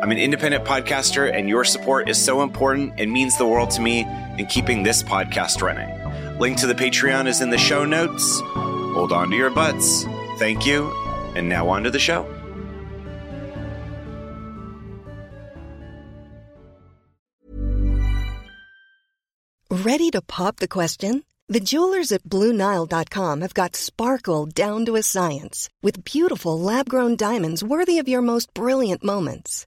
I'm an independent podcaster, and your support is so important and means the world to me in keeping this podcast running. Link to the Patreon is in the show notes. Hold on to your butts. Thank you. And now on to the show. Ready to pop the question? The jewelers at BlueNile.com have got sparkle down to a science with beautiful lab grown diamonds worthy of your most brilliant moments.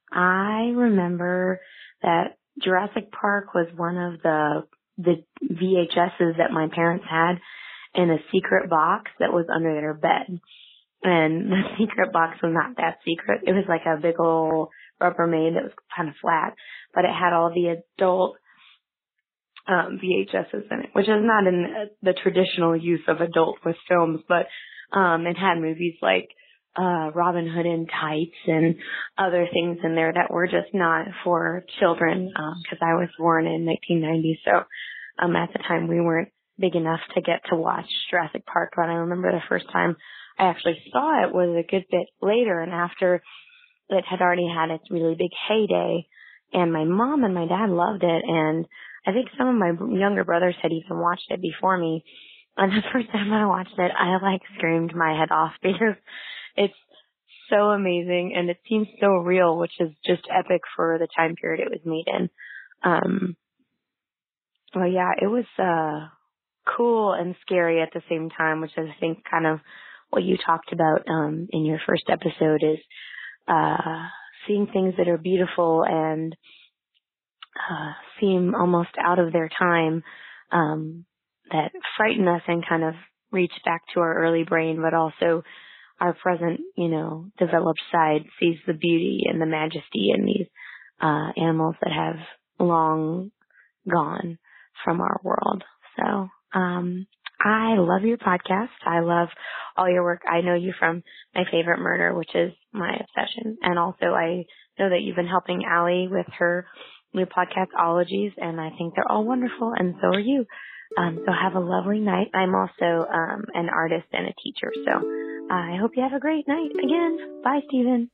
I remember that Jurassic Park was one of the the VHSs that my parents had in a secret box that was under their bed. And the secret box was not that secret. It was like a big old Rubbermaid that was kind of flat, but it had all the adult um, VHSs in it, which is not in the traditional use of adult with films, but um, it had movies like uh, Robin Hood in tights and other things in there that were just not for children because um, I was born in 1990. So um, at the time we weren't big enough to get to watch Jurassic Park. But I remember the first time I actually saw it was a good bit later and after it had already had its really big heyday. And my mom and my dad loved it. And I think some of my younger brothers had even watched it before me. And the first time I watched it, I like screamed my head off because it's so amazing and it seems so real, which is just epic for the time period it was made in. Um, well, yeah, it was, uh, cool and scary at the same time, which is, I think, kind of what you talked about, um, in your first episode is, uh, seeing things that are beautiful and, uh, seem almost out of their time, um, that frighten us and kind of reach back to our early brain, but also our present, you know, developed side sees the beauty and the majesty in these uh, animals that have long gone from our world. So, um, I love your podcast. I love all your work. I know you from My Favorite Murder, which is my obsession. And also I know that you've been helping Allie with her new podcast, Ologies, and I think they're all wonderful, and so are you. Um, so have a lovely night. I'm also um, an artist and a teacher, so uh, I hope you have a great night. Again, bye, Stephen.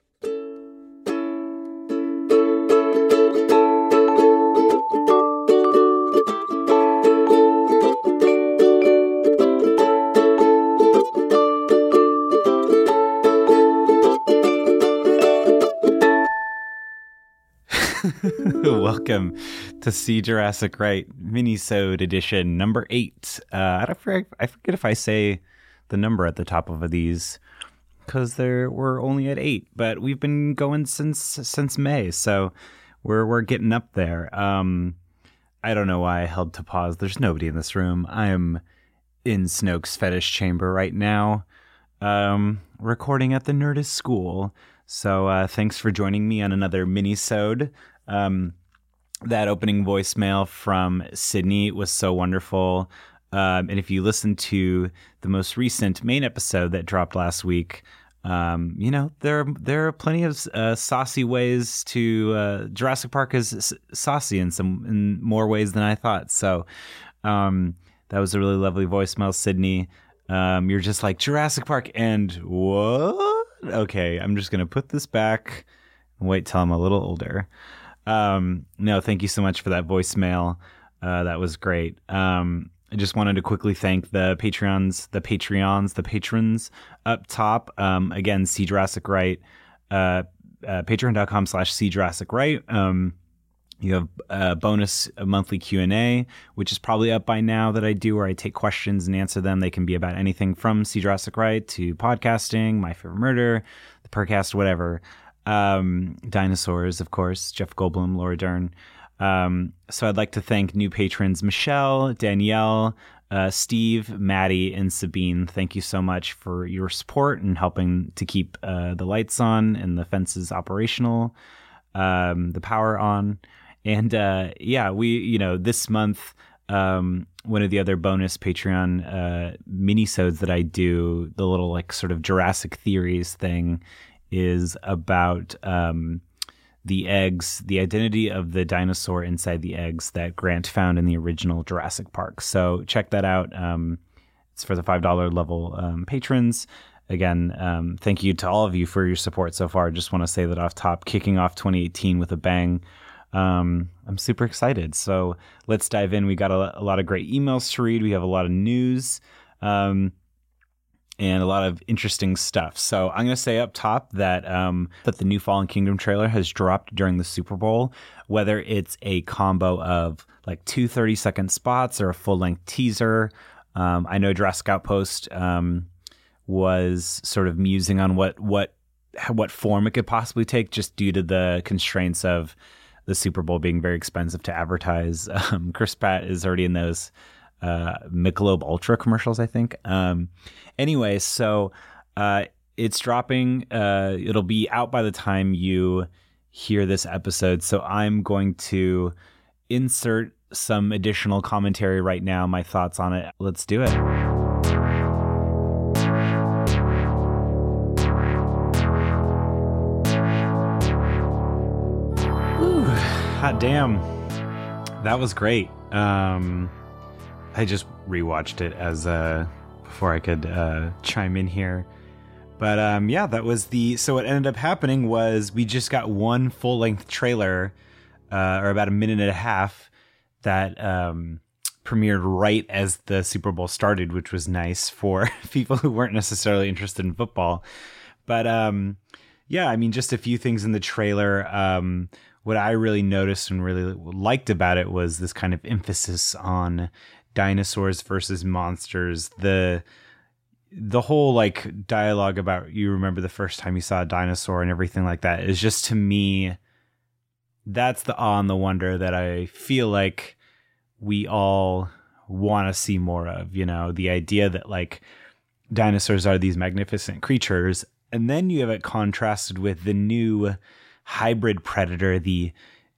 Welcome to See Jurassic Right Minisode Edition number eight. Uh, I, forget, I forget if I say the number at the top of these because there we're only at eight, but we've been going since since May, so we're we're getting up there. Um, I don't know why I held to pause. There's nobody in this room. I am in Snoke's fetish chamber right now, um, recording at the Nerdist School. So uh, thanks for joining me on another mini-sode. Um, that opening voicemail from Sydney was so wonderful. Um, and if you listen to the most recent main episode that dropped last week, um, you know there there are plenty of uh, saucy ways to uh, Jurassic Park is saucy in some in more ways than I thought. So um, that was a really lovely voicemail, Sydney. Um, you're just like Jurassic Park, and what? Okay, I'm just gonna put this back and wait till I'm a little older. Um, no, thank you so much for that voicemail. Uh, that was great. Um, I just wanted to quickly thank the Patreons, the Patreons, the patrons up top. Um, again, see Jurassic Right, uh, uh, patreon.com slash see Jurassic Right. Um, you have a bonus monthly Q&A, which is probably up by now that I do where I take questions and answer them. They can be about anything from See Jurassic Right to podcasting, My Favorite Murder, the Purrcast, whatever. Um, dinosaurs, of course, Jeff Goldblum, Laura Dern. Um, so I'd like to thank new patrons Michelle, Danielle, uh, Steve, Maddie, and Sabine. Thank you so much for your support and helping to keep uh, the lights on and the fences operational, um, the power on. And uh, yeah, we, you know, this month, um, one of the other bonus Patreon uh, minisodes that I do, the little like sort of Jurassic theories thing, is about um, the eggs, the identity of the dinosaur inside the eggs that Grant found in the original Jurassic Park. So check that out. Um, it's for the $5 level um, patrons. Again, um, thank you to all of you for your support so far. Just want to say that off top, kicking off 2018 with a bang. Um, I'm super excited. So let's dive in. We got a, a, lot of great emails to read. We have a lot of news. Um, and a lot of interesting stuff. So I'm going to say up top that um, that the new Fallen Kingdom trailer has dropped during the Super Bowl. Whether it's a combo of like two 30 second spots or a full length teaser. Um, I know Jurassic Outpost um, was sort of musing on what what what form it could possibly take, just due to the constraints of the Super Bowl being very expensive to advertise. Um, Chris Pratt is already in those uh, Michelob Ultra commercials, I think. Um, anyway, so uh, it's dropping. Uh, it'll be out by the time you hear this episode. So I'm going to insert some additional commentary right now, my thoughts on it. Let's do it. Ooh, hot damn. That was great. Um, I just rewatched it as uh, before I could uh, chime in here. But um, yeah, that was the. So what ended up happening was we just got one full length trailer, uh, or about a minute and a half, that um, premiered right as the Super Bowl started, which was nice for people who weren't necessarily interested in football. But um, yeah, I mean, just a few things in the trailer. Um, what I really noticed and really liked about it was this kind of emphasis on dinosaurs versus monsters. The the whole like dialogue about you remember the first time you saw a dinosaur and everything like that is just to me that's the awe and the wonder that I feel like we all want to see more of, you know, the idea that like dinosaurs are these magnificent creatures and then you have it contrasted with the new hybrid predator, the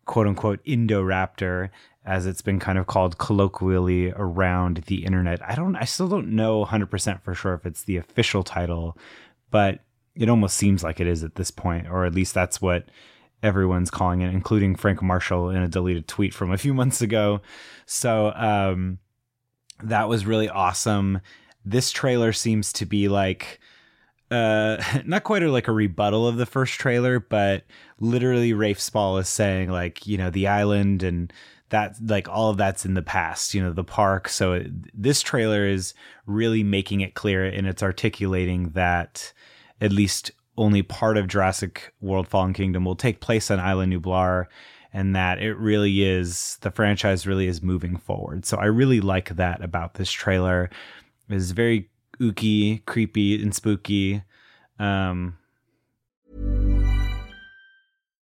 quote unquote Indoraptor, as it's been kind of called colloquially around the internet. I don't, I still don't know 100% for sure if it's the official title, but it almost seems like it is at this point, or at least that's what everyone's calling it, including Frank Marshall in a deleted tweet from a few months ago. So, um, that was really awesome. This trailer seems to be like, uh not quite a, like a rebuttal of the first trailer but literally rafe spall is saying like you know the island and that like all of that's in the past you know the park so it, this trailer is really making it clear and it's articulating that at least only part of Jurassic World Fallen Kingdom will take place on Isla Nublar and that it really is the franchise really is moving forward. So I really like that about this trailer. It's very ooky, creepy, and spooky. Um,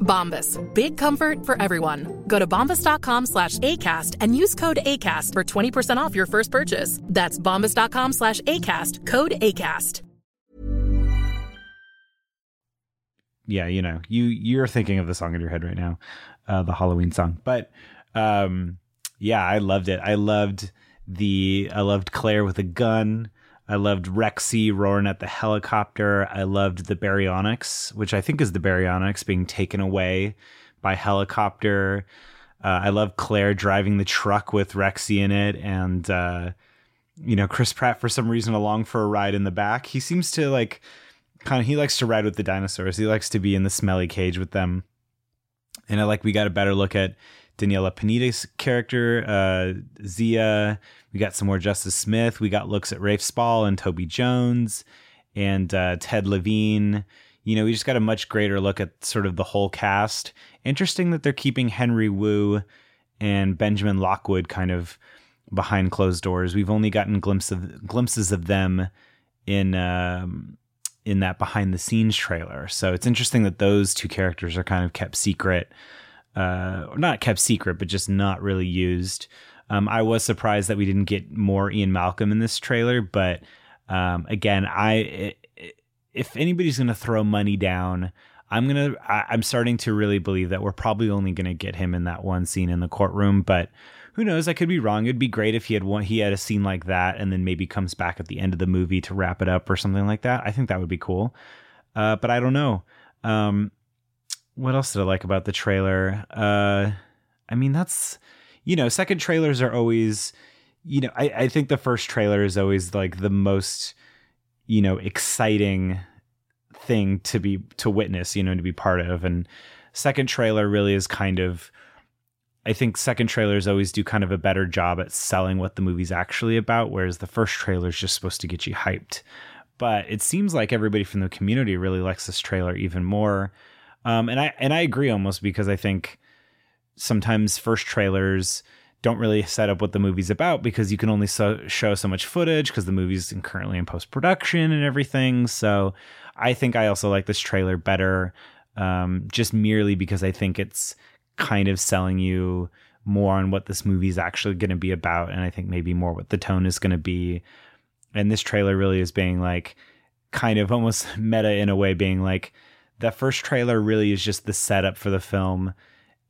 Bombas. Big comfort for everyone. Go to bombas.com slash ACAST and use code ACAST for 20% off your first purchase. That's bombas.com slash ACAST. Code ACAST. Yeah, you know, you you're thinking of the song in your head right now, uh, the Halloween song. But um, yeah, I loved it. I loved the I loved Claire with a gun. I loved Rexy roaring at the helicopter. I loved the baryonyx, which I think is the baryonyx being taken away by helicopter. Uh, I love Claire driving the truck with Rexy in it, and uh, you know Chris Pratt for some reason along for a ride in the back. He seems to like kind of he likes to ride with the dinosaurs. He likes to be in the smelly cage with them. And I like we got a better look at Daniela Pineda's character, uh, Zia. We got some more Justice Smith. We got looks at Rafe Spall and Toby Jones and uh, Ted Levine. You know, we just got a much greater look at sort of the whole cast. Interesting that they're keeping Henry Wu and Benjamin Lockwood kind of behind closed doors. We've only gotten glimpses of, glimpses of them in um, in that behind the scenes trailer. So it's interesting that those two characters are kind of kept secret, uh, not kept secret, but just not really used. Um, I was surprised that we didn't get more Ian Malcolm in this trailer, but um, again, I if anybody's going to throw money down, I'm gonna I, I'm starting to really believe that we're probably only going to get him in that one scene in the courtroom, but who knows? I could be wrong. It'd be great if he had one, he had a scene like that, and then maybe comes back at the end of the movie to wrap it up or something like that. I think that would be cool. Uh, but I don't know. Um, what else did I like about the trailer? Uh, I mean, that's you know, second trailers are always, you know, I, I think the first trailer is always like the most, you know, exciting thing to be to witness, you know, to be part of. And second trailer really is kind of I think second trailers always do kind of a better job at selling what the movie's actually about, whereas the first trailer is just supposed to get you hyped. But it seems like everybody from the community really likes this trailer even more. Um, and I and I agree almost because I think sometimes first trailers don't really set up what the movie's about because you can only so, show so much footage because the movie's currently in post production and everything. So I think I also like this trailer better, um, just merely because I think it's kind of selling you more on what this movie's actually going to be about and i think maybe more what the tone is going to be and this trailer really is being like kind of almost meta in a way being like the first trailer really is just the setup for the film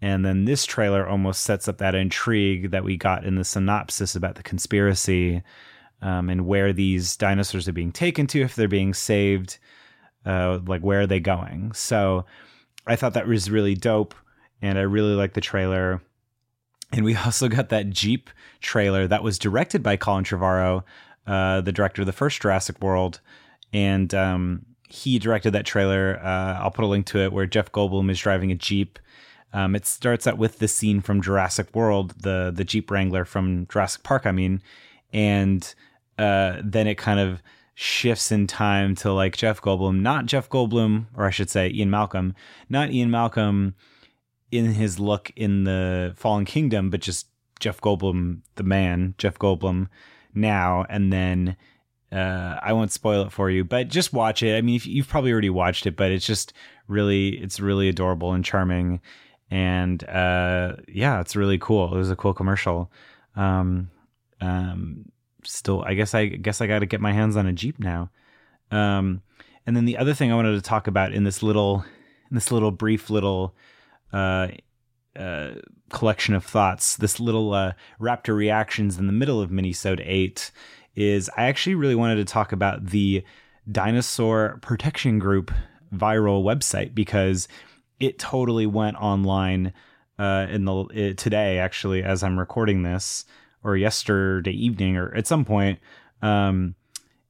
and then this trailer almost sets up that intrigue that we got in the synopsis about the conspiracy um, and where these dinosaurs are being taken to if they're being saved uh, like where are they going so i thought that was really dope and I really like the trailer. And we also got that Jeep trailer that was directed by Colin Trevorrow, uh, the director of the first Jurassic World, and um, he directed that trailer. Uh, I'll put a link to it where Jeff Goldblum is driving a Jeep. Um, it starts out with the scene from Jurassic World, the the Jeep Wrangler from Jurassic Park. I mean, and uh, then it kind of shifts in time to like Jeff Goldblum, not Jeff Goldblum, or I should say Ian Malcolm, not Ian Malcolm in his look in the Fallen Kingdom, but just Jeff Goldblum, the man, Jeff Goldblum now, and then uh, I won't spoil it for you, but just watch it. I mean, you've probably already watched it, but it's just really, it's really adorable and charming, and uh, yeah, it's really cool. It was a cool commercial. Um, um, still, I guess I guess I got to get my hands on a Jeep now. Um, and then the other thing I wanted to talk about in this little, in this little brief little uh, uh, collection of thoughts, this little uh, Raptor reactions in the middle of Minisode 8 is I actually really wanted to talk about the Dinosaur Protection Group viral website because it totally went online uh, in the uh, today actually as I'm recording this or yesterday evening or at some point. Um,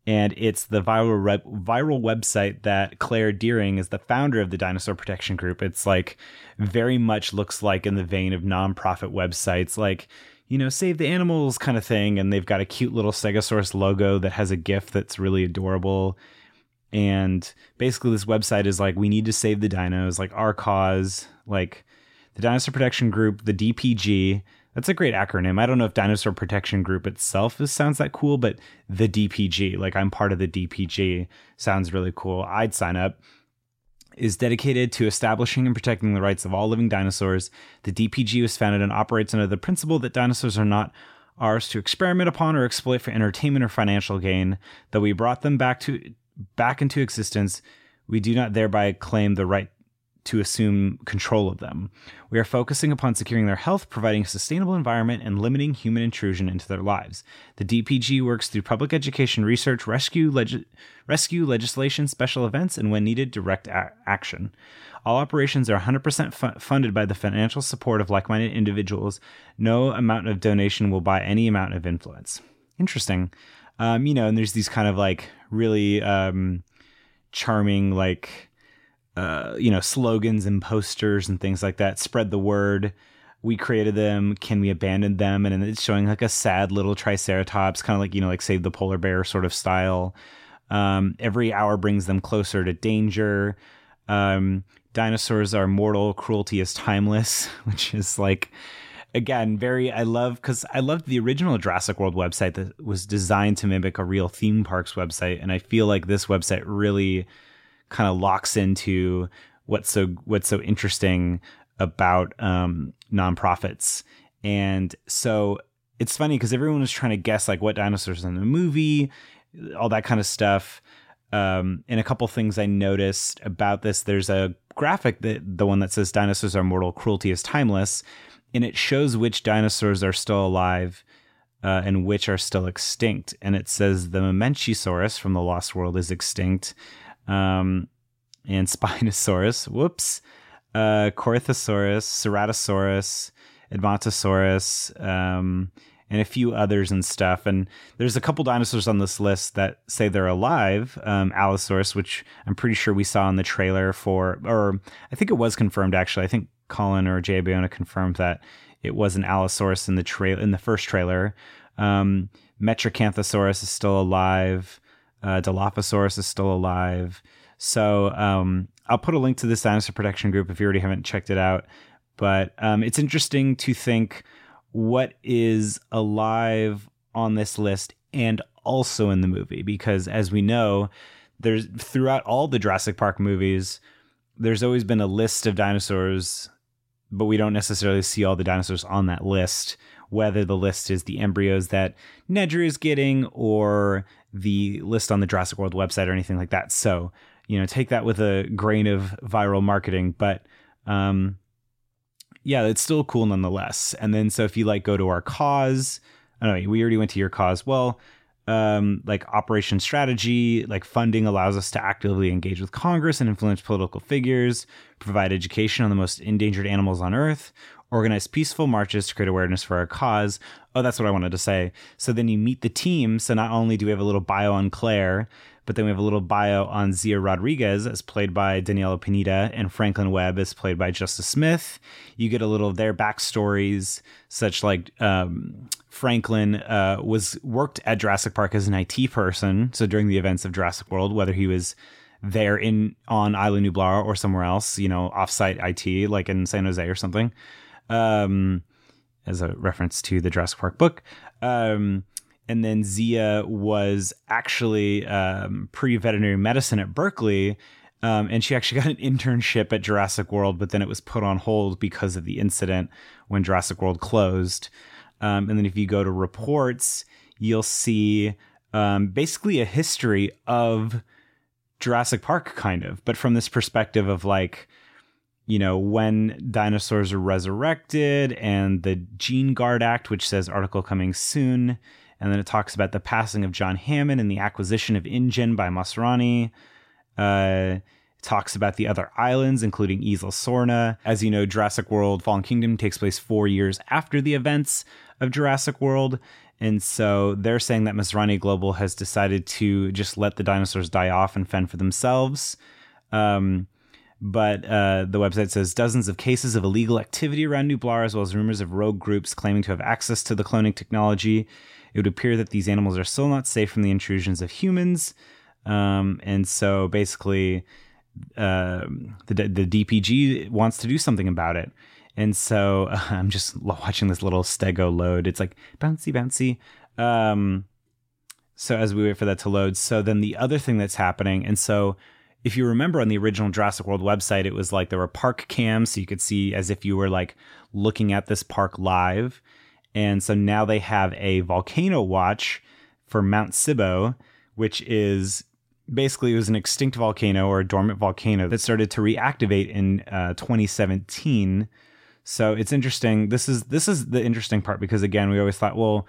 and it's the viral viral website that Claire Dearing is the founder of the Dinosaur Protection Group. It's like very much looks like in the vein of nonprofit websites, like you know, save the animals kind of thing. And they've got a cute little Stegosaurus logo that has a GIF that's really adorable. And basically, this website is like, we need to save the dinos, like our cause, like the Dinosaur Protection Group, the DPG. That's a great acronym. I don't know if Dinosaur Protection Group itself is, sounds that cool, but the DPG, like I'm part of the DPG, sounds really cool. I'd sign up is dedicated to establishing and protecting the rights of all living dinosaurs. The DPG was founded and operates under the principle that dinosaurs are not ours to experiment upon or exploit for entertainment or financial gain. Though we brought them back to back into existence, we do not thereby claim the right to assume control of them. We are focusing upon securing their health, providing a sustainable environment, and limiting human intrusion into their lives. The DPG works through public education, research, rescue, leg- rescue legislation, special events, and when needed, direct a- action. All operations are 100% fu- funded by the financial support of like minded individuals. No amount of donation will buy any amount of influence. Interesting. Um, you know, and there's these kind of like really um, charming, like, uh, you know, slogans and posters and things like that. Spread the word. We created them. Can we abandon them? And it's showing like a sad little Triceratops, kind of like you know, like Save the Polar Bear sort of style. Um, every hour brings them closer to danger. Um, dinosaurs are mortal. Cruelty is timeless, which is like again very i love because i loved the original jurassic world website that was designed to mimic a real theme parks website and i feel like this website really kind of locks into what's so what's so interesting about um, nonprofits. And so it's funny because everyone was trying to guess like what dinosaurs in the movie, all that kind of stuff. Um, and a couple things I noticed about this, there's a graphic that the one that says dinosaurs are mortal, cruelty is timeless, and it shows which dinosaurs are still alive uh, and which are still extinct. And it says the Mamenchisaurus from the Lost World is extinct um, and Spinosaurus. Whoops. Uh, Ceratosaurus, Edmontosaurus, um, and a few others and stuff. And there's a couple dinosaurs on this list that say they're alive. Um, Allosaurus, which I'm pretty sure we saw in the trailer for, or I think it was confirmed actually. I think Colin or Jay Bayona confirmed that it was an Allosaurus in the trail in the first trailer. Um, Metriacanthosaurus is still alive. Uh, Dilophosaurus is still alive. So um, I'll put a link to this dinosaur protection group if you already haven't checked it out. But um, it's interesting to think what is alive on this list and also in the movie because as we know, there's throughout all the Jurassic Park movies, there's always been a list of dinosaurs, but we don't necessarily see all the dinosaurs on that list. Whether the list is the embryos that Nedry is getting or the list on the Jurassic World website or anything like that. So you know, take that with a grain of viral marketing, but um, yeah, it's still cool nonetheless. And then so if you like go to our cause, I know, we already went to your cause. Well, um, like operation strategy, like funding allows us to actively engage with Congress and influence political figures, provide education on the most endangered animals on Earth, organize peaceful marches to create awareness for our cause. Oh, that's what I wanted to say. So then you meet the team. So not only do we have a little bio on Claire, but then we have a little bio on Zia Rodriguez, as played by Daniela Pineda, and Franklin Webb, as played by Justice Smith. You get a little of their backstories, such like um, Franklin uh, was worked at Jurassic Park as an IT person. So during the events of Jurassic World, whether he was there in on Isla Nublar or somewhere else, you know, offsite IT, like in San Jose or something, um, as a reference to the Jurassic Park book. Um, and then Zia was actually um, pre veterinary medicine at Berkeley. Um, and she actually got an internship at Jurassic World, but then it was put on hold because of the incident when Jurassic World closed. Um, and then if you go to reports, you'll see um, basically a history of Jurassic Park, kind of, but from this perspective of like, you know, when dinosaurs are resurrected and the Gene Guard Act, which says article coming soon. And then it talks about the passing of John Hammond and the acquisition of InGen by Masrani. Uh, it talks about the other islands, including Isla Sorna. As you know, Jurassic World Fallen Kingdom takes place four years after the events of Jurassic World. And so they're saying that Masrani Global has decided to just let the dinosaurs die off and fend for themselves. Um, but uh, the website says dozens of cases of illegal activity around Nublar, as well as rumors of rogue groups claiming to have access to the cloning technology. It would appear that these animals are still not safe from the intrusions of humans. Um, and so basically, uh, the, the DPG wants to do something about it. And so uh, I'm just watching this little stego load. It's like bouncy, bouncy. Um, so as we wait for that to load, so then the other thing that's happening, and so if you remember on the original Jurassic World website, it was like there were park cams, so you could see as if you were like looking at this park live. And so now they have a volcano watch for Mount Sibo, which is basically it was an extinct volcano or a dormant volcano that started to reactivate in uh, 2017. So it's interesting. This is this is the interesting part because again, we always thought, well,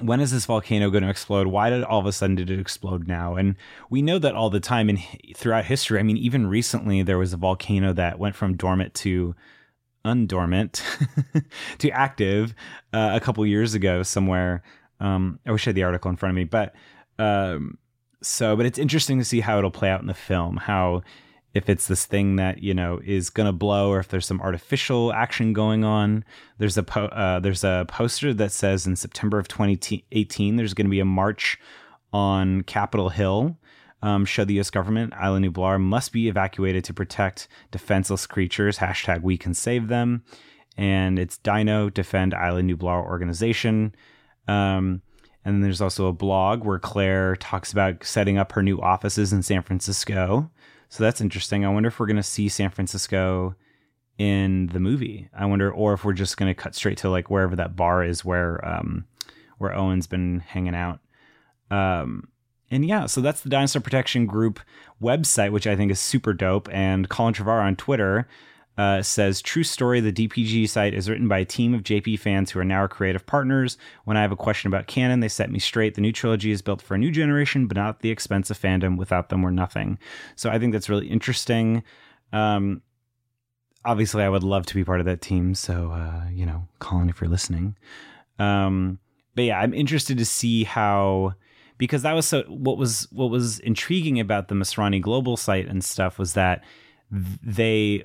when is this volcano going to explode? Why did all of a sudden did it explode now? And we know that all the time and throughout history. I mean, even recently there was a volcano that went from dormant to undormant to active uh, a couple years ago somewhere. Um, I wish I had the article in front of me, but um, so, but it's interesting to see how it'll play out in the film. How if it's this thing that you know is gonna blow, or if there's some artificial action going on. There's a po- uh, there's a poster that says in September of 2018 there's to be a march on Capitol Hill. Um, U.S. government Isla Nublar must be evacuated to protect defenseless creatures. Hashtag We Can Save Them, and it's Dino Defend Isla Nublar organization. Um, and then there's also a blog where Claire talks about setting up her new offices in San Francisco. So that's interesting. I wonder if we're going to see San Francisco in the movie. I wonder, or if we're just going to cut straight to like wherever that bar is where um, where Owen's been hanging out. Um, and yeah, so that's the Dinosaur Protection Group website, which I think is super dope. And Colin Trevorrow on Twitter uh, says, True story, the DPG site is written by a team of JP fans who are now our creative partners. When I have a question about canon, they set me straight. The new trilogy is built for a new generation, but not at the expense of fandom. Without them, we're nothing. So I think that's really interesting. Um, obviously, I would love to be part of that team. So, uh, you know, Colin, if you're listening. Um, but yeah, I'm interested to see how because that was so what was what was intriguing about the Masrani Global site and stuff was that they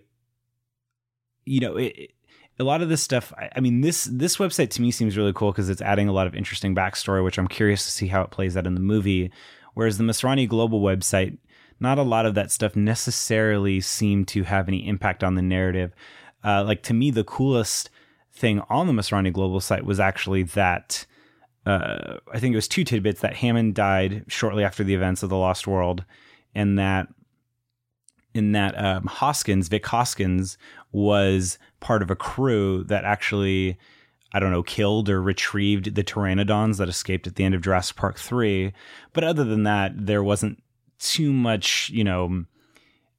you know, it, a lot of this stuff. I, I, mean, this this website to me seems really cool because it's adding a lot of interesting backstory, which I'm curious to see how it plays out in the movie. Whereas the Masrani Global website, not a lot of that stuff necessarily seemed to have any impact on the narrative. Uh, like to me, the coolest thing on the Masrani Global site was actually that. Uh, I think it was two tidbits that Hammond died shortly after the events of the Lost World, and that in that um, Hoskins, Vic Hoskins, was part of a crew that actually, I don't know, killed or retrieved the pteranodons that escaped at the end of Jurassic Park 3. But other than that, there wasn't too much, you know,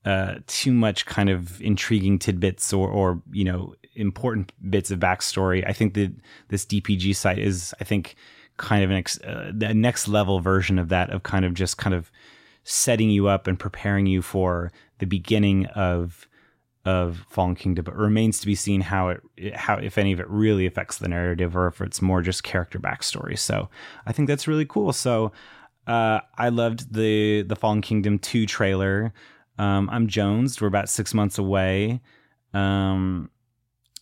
uh, too much kind of intriguing tidbits or, or, you know, important bits of backstory. I think that this DPG site is, I think, kind of an ex- uh, the next level version of that, of kind of just kind of setting you up and preparing you for the beginning of of Fallen Kingdom, but it remains to be seen how it how if any of it really affects the narrative or if it's more just character backstory. So I think that's really cool. So uh, I loved the the Fallen Kingdom two trailer. Um, I'm Jones. We're about six months away. Um,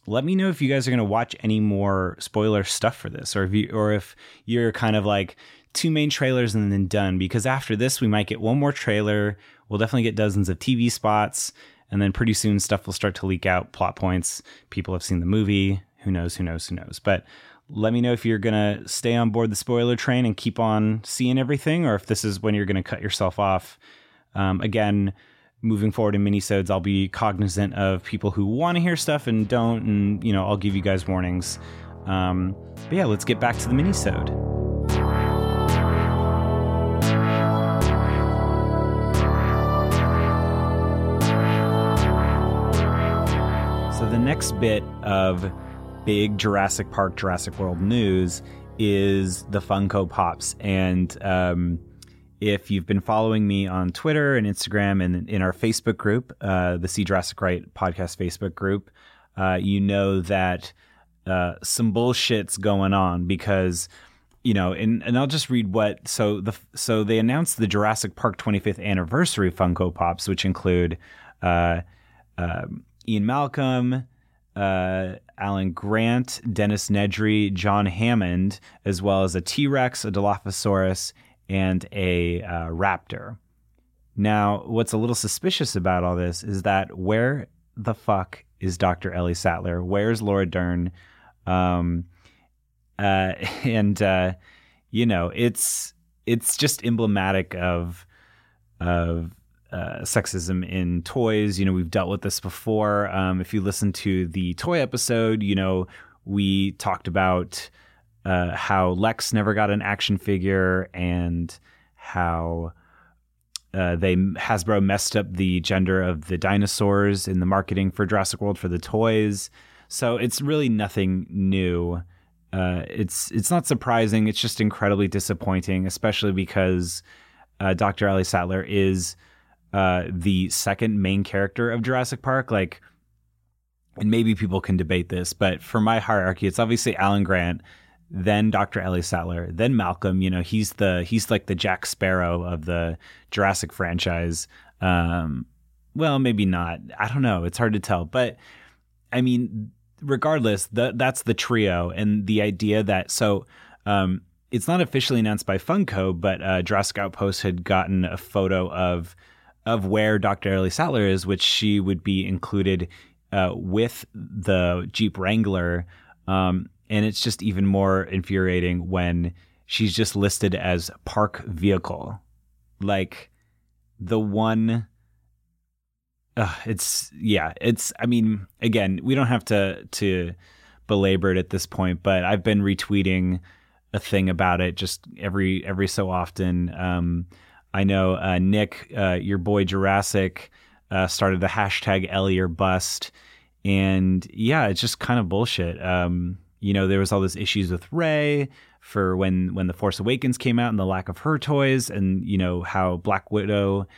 let me know if you guys are going to watch any more spoiler stuff for this, or if you or if you're kind of like two main trailers and then done. Because after this, we might get one more trailer. We'll definitely get dozens of TV spots. And then pretty soon stuff will start to leak out, plot points. People have seen the movie who knows? Who knows? Who knows? But let me know if you're gonna stay on board the spoiler train and keep on seeing everything, or if this is when you're gonna cut yourself off. Um, again, moving forward in minisodes, I'll be cognizant of people who want to hear stuff and don't, and you know, I'll give you guys warnings. Um, but yeah, let's get back to the minisode. So the next bit of big Jurassic Park, Jurassic World news is the Funko Pops. And um, if you've been following me on Twitter and Instagram and in our Facebook group, uh, the See Jurassic Right podcast Facebook group, uh, you know that uh, some bullshit's going on because you know, and, and I'll just read what so the so they announced the Jurassic Park 25th anniversary Funko Pops, which include uh, uh, Ian Malcolm, uh, Alan Grant, Dennis Nedry, John Hammond, as well as a T Rex, a Dilophosaurus, and a uh, raptor. Now, what's a little suspicious about all this is that where the fuck is Dr. Ellie Sattler? Where's Laura Dern? Um, uh, and uh, you know, it's it's just emblematic of of uh, sexism in toys. You know, we've dealt with this before. Um, if you listen to the toy episode, you know, we talked about uh, how Lex never got an action figure and how uh, they Hasbro messed up the gender of the dinosaurs in the marketing for Jurassic World for the toys. So it's really nothing new. Uh, it's it's not surprising. It's just incredibly disappointing, especially because uh, Dr. Ellie Sattler is uh, the second main character of Jurassic Park. Like, and maybe people can debate this, but for my hierarchy, it's obviously Alan Grant, then Dr. Ellie Sattler, then Malcolm. You know, he's the he's like the Jack Sparrow of the Jurassic franchise. Um, well, maybe not. I don't know. It's hard to tell, but I mean, regardless, the, that's the trio, and the idea that so. Um, it's not officially announced by Funko, but uh, Jurassic Outpost had gotten a photo of of where Dr. Ellie Sattler is, which she would be included uh, with the Jeep Wrangler. Um, and it's just even more infuriating when she's just listed as park vehicle. Like the one. Uh, it's yeah, it's. I mean, again, we don't have to to belabor it at this point, but I've been retweeting a thing about it just every every so often. Um, I know uh, Nick, uh, your boy Jurassic, uh, started the hashtag Ellie or bust, and yeah, it's just kind of bullshit. Um, you know, there was all those issues with Rey for when when the Force Awakens came out and the lack of her toys, and you know how Black Widow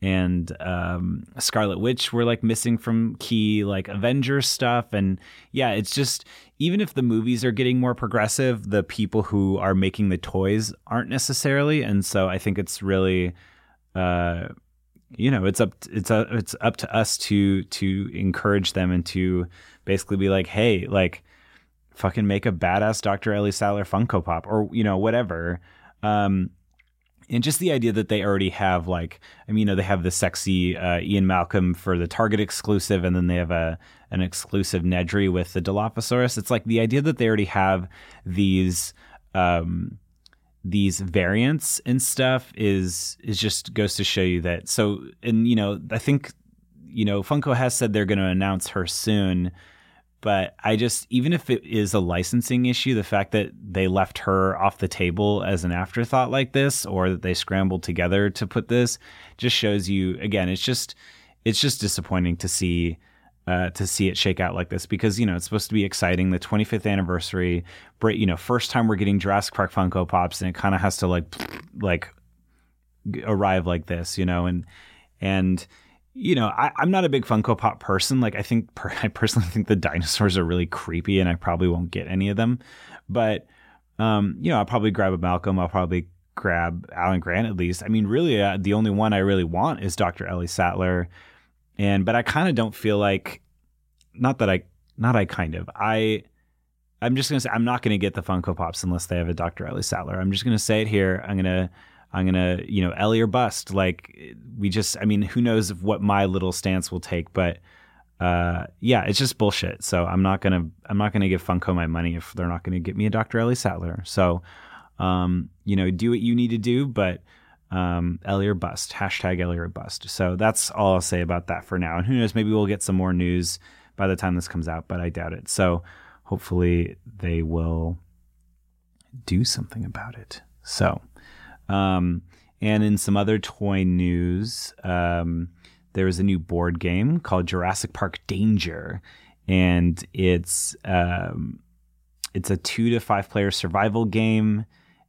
and um, Scarlet Witch were like missing from key like Avengers stuff, and yeah, it's just even if the movies are getting more progressive, the people who are making the toys aren't necessarily, and so I think it's really, uh, you know, it's up it's a, it's up to us to to encourage them and to basically be like, hey, like, fucking make a badass Dr. Ellie Sattler Funko Pop or you know whatever. Um, and just the idea that they already have like I mean, you know, they have the sexy uh, Ian Malcolm for the Target exclusive, and then they have a an exclusive Nedry with the Dilophosaurus. It's like the idea that they already have these um, these variants and stuff is is just goes to show you that. So, and you know, I think you know Funko has said they're going to announce her soon but I just even if it is a licensing issue, the fact that they left her off the table as an afterthought like this, or that they scrambled together to put this, just shows you again. It's just it's just disappointing to see uh, to see it shake out like this because you know it's supposed to be exciting. The 25th anniversary, you know, first time we're getting Jurassic Park Funko Pops, and it kind of has to like like arrive like this, you know, and and you know, I, am not a big Funko Pop person. Like, I think per, I personally think the dinosaurs are really creepy, and I probably won't get any of them. But um, you know, I'll probably grab a Malcolm. I'll probably grab Alan Grant at least. I mean, really, uh, the only one I really want is Dr. Ellie Sattler, and but I kind of don't feel like, not that I, not I kind of I. I'm just gonna say I'm not gonna get the Funko Pops unless they have a Dr. Ellie Sattler. I'm just gonna say it here. I'm gonna I'm gonna, you know, Ellie or bust. Like we just, I mean, who knows what my little stance will take, but uh, yeah, it's just bullshit. So I'm not gonna I'm not gonna give Funko my money if they're not gonna get me a Dr. Ellie Sattler. So um, you know, do what you need to do, but um, Ellie or bust. Hashtag Ellie or bust. So that's all I'll say about that for now. And who knows, maybe we'll get some more news by the time this comes out, but I doubt it. So hopefully they will do something about it. So, um, and in some other toy news, um, there is a new board game called Jurassic Park Danger, and it's um, it's a two to five player survival game.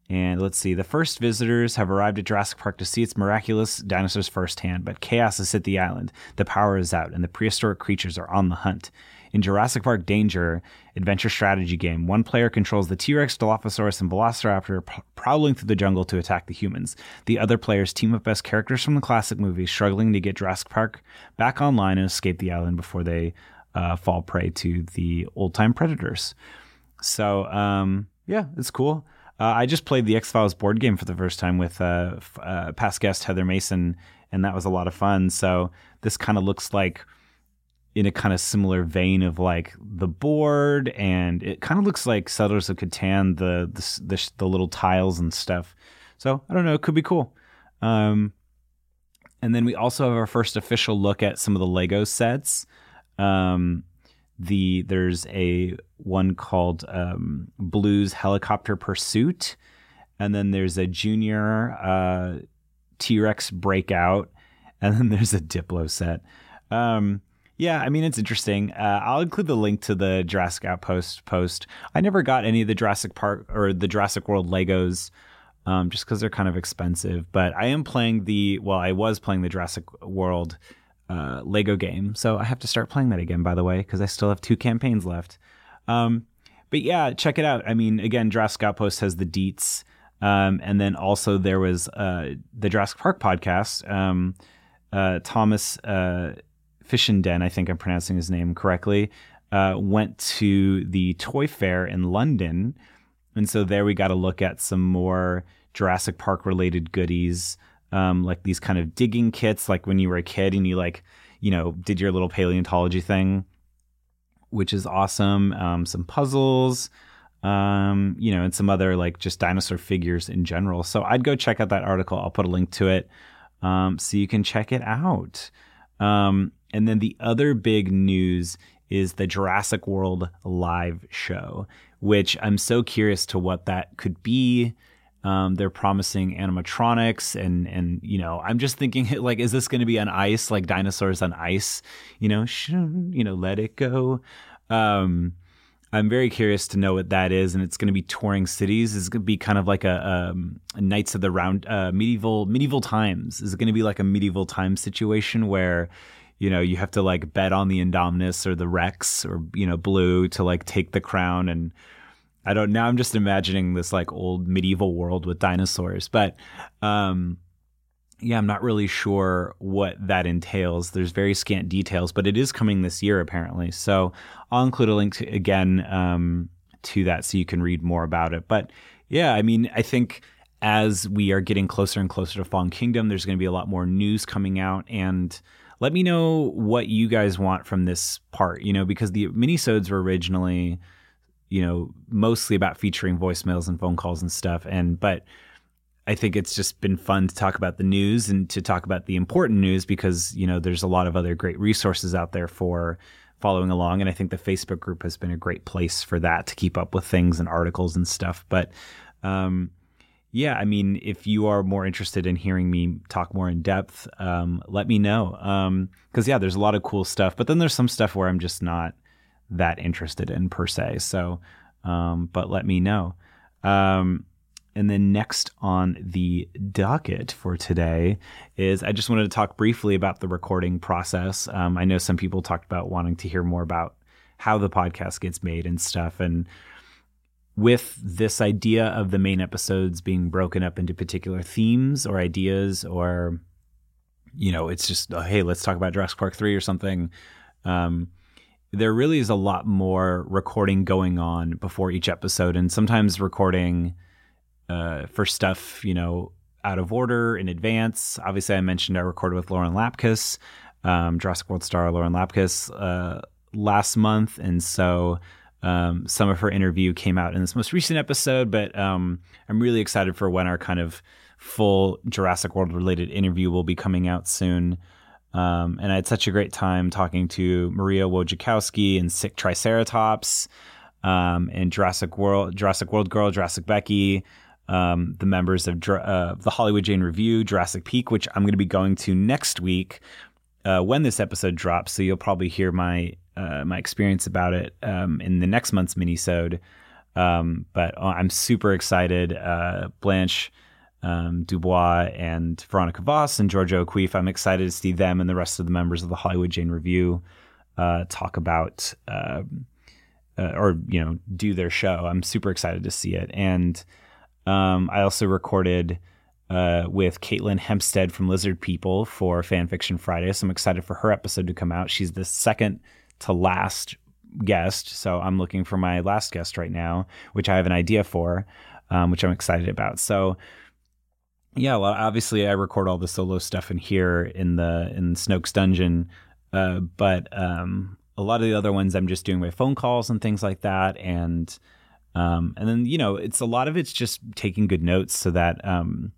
And let's see, the first visitors have arrived at Jurassic Park to see its miraculous dinosaurs firsthand, but chaos has hit the island. The power is out, and the prehistoric creatures are on the hunt. In Jurassic Park Danger, adventure strategy game, one player controls the T Rex, Dilophosaurus, and Velociraptor prowling through the jungle to attack the humans. The other players team up as characters from the classic movies, struggling to get Jurassic Park back online and escape the island before they uh, fall prey to the old time predators. So, um, yeah, it's cool. Uh, I just played the X Files board game for the first time with uh, uh, past guest Heather Mason, and that was a lot of fun. So, this kind of looks like in a kind of similar vein of like the board, and it kind of looks like Settlers of Catan, the, the the, the little tiles and stuff. So I don't know, it could be cool. Um, and then we also have our first official look at some of the Lego sets. Um, the there's a one called um, Blues Helicopter Pursuit, and then there's a Junior uh, T Rex Breakout, and then there's a Diplo set. Um, yeah, I mean it's interesting. Uh, I'll include the link to the Jurassic Outpost post. I never got any of the Jurassic Park or the Jurassic World Legos, um, just because they're kind of expensive. But I am playing the well, I was playing the Jurassic World uh, Lego game, so I have to start playing that again. By the way, because I still have two campaigns left. Um, but yeah, check it out. I mean, again, Jurassic Outpost has the deets, um, and then also there was uh, the Jurassic Park podcast. Um, uh, Thomas uh, Fishenden, I think I'm pronouncing his name correctly, uh, went to the toy fair in London. And so there we got to look at some more Jurassic Park related goodies, um, like these kind of digging kits, like when you were a kid and you like, you know, did your little paleontology thing, which is awesome. Um, some puzzles, um, you know, and some other like just dinosaur figures in general. So I'd go check out that article. I'll put a link to it um, so you can check it out. Um, and then the other big news is the Jurassic World live show, which I'm so curious to what that could be. Um, they're promising animatronics, and and you know, I'm just thinking like, is this going to be on ice, like dinosaurs on ice? You know, you know, let it go. Um, I'm very curious to know what that is, and it's going to be touring cities. It's going to be kind of like a, um, a Knights of the Round uh, medieval medieval times. Is it going to be like a medieval time situation where you know you have to like bet on the Indominus or the Rex or you know Blue to like take the crown and I don't now I'm just imagining this like old medieval world with dinosaurs but um yeah, I'm not really sure what that entails. There's very scant details, but it is coming this year apparently. So I'll include a link to, again um, to that so you can read more about it. But yeah, I mean, I think as we are getting closer and closer to Fallen Kingdom, there's going to be a lot more news coming out. And let me know what you guys want from this part, you know, because the minisodes were originally, you know, mostly about featuring voicemails and phone calls and stuff. And, but, I think it's just been fun to talk about the news and to talk about the important news because, you know, there's a lot of other great resources out there for following along. And I think the Facebook group has been a great place for that to keep up with things and articles and stuff. But, um, yeah, I mean, if you are more interested in hearing me talk more in depth, um, let me know. Because, um, yeah, there's a lot of cool stuff. But then there's some stuff where I'm just not that interested in per se. So, um, but let me know. Um, and then next on the docket for today is I just wanted to talk briefly about the recording process. Um, I know some people talked about wanting to hear more about how the podcast gets made and stuff. And with this idea of the main episodes being broken up into particular themes or ideas, or, you know, it's just, oh, hey, let's talk about Jurassic Park 3 or something. Um, there really is a lot more recording going on before each episode, and sometimes recording uh, for stuff, you know, out of order in advance. Obviously, I mentioned I recorded with Lauren Lapkus. um, Jurassic World star Lauren Lapkus uh, last month, and so um, some of her interview came out in this most recent episode. But um, I'm really excited for when our kind of full Jurassic World related interview will be coming out soon. Um, and I had such a great time talking to Maria Wojciechowski and Sick Triceratops, um, and Jurassic World, Jurassic World Girl, Jurassic Becky, um, the members of uh, the Hollywood Jane Review, Jurassic Peak, which I'm going to be going to next week uh, when this episode drops. So you'll probably hear my uh, my experience about it um, in the next month's minisode. Um, but uh, I'm super excited. Uh, Blanche um, Dubois and Veronica Voss and Georgia O'Keeffe. I'm excited to see them and the rest of the members of the Hollywood Jane Review uh, talk about uh, or you know do their show. I'm super excited to see it, and um, I also recorded uh, with Caitlin Hempstead from Lizard People for Fanfiction Friday. So I'm excited for her episode to come out. She's the second to last guest, so I'm looking for my last guest right now, which I have an idea for, um, which I'm excited about. So yeah, well, obviously I record all the solo stuff in here in the in Snoke's dungeon, uh, but um, a lot of the other ones I'm just doing by phone calls and things like that, and um, and then you know it's a lot of it's just taking good notes so that um,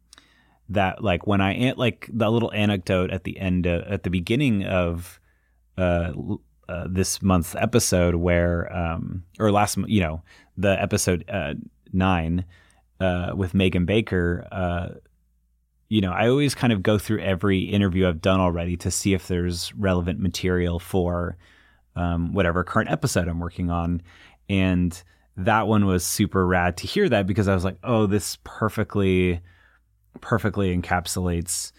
that like when I like the little anecdote at the end uh, at the beginning of uh, uh, this month's episode where um, or last you know the episode uh, nine uh, with Megan Baker uh, you know, I always kind of go through every interview I've done already to see if there's relevant material for um, whatever current episode I'm working on. And that one was super rad to hear that because I was like, oh, this perfectly, perfectly encapsulates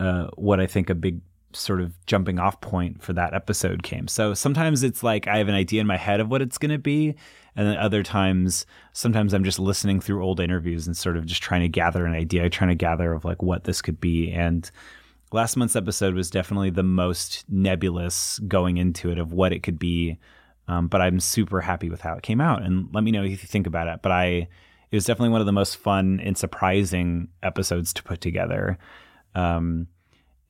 uh, what I think a big sort of jumping off point for that episode came. So sometimes it's like I have an idea in my head of what it's going to be. And then other times, sometimes I'm just listening through old interviews and sort of just trying to gather an idea, trying to gather of like what this could be. And last month's episode was definitely the most nebulous going into it of what it could be. Um, but I'm super happy with how it came out. And let me know if you think about it. But I, it was definitely one of the most fun and surprising episodes to put together. Um,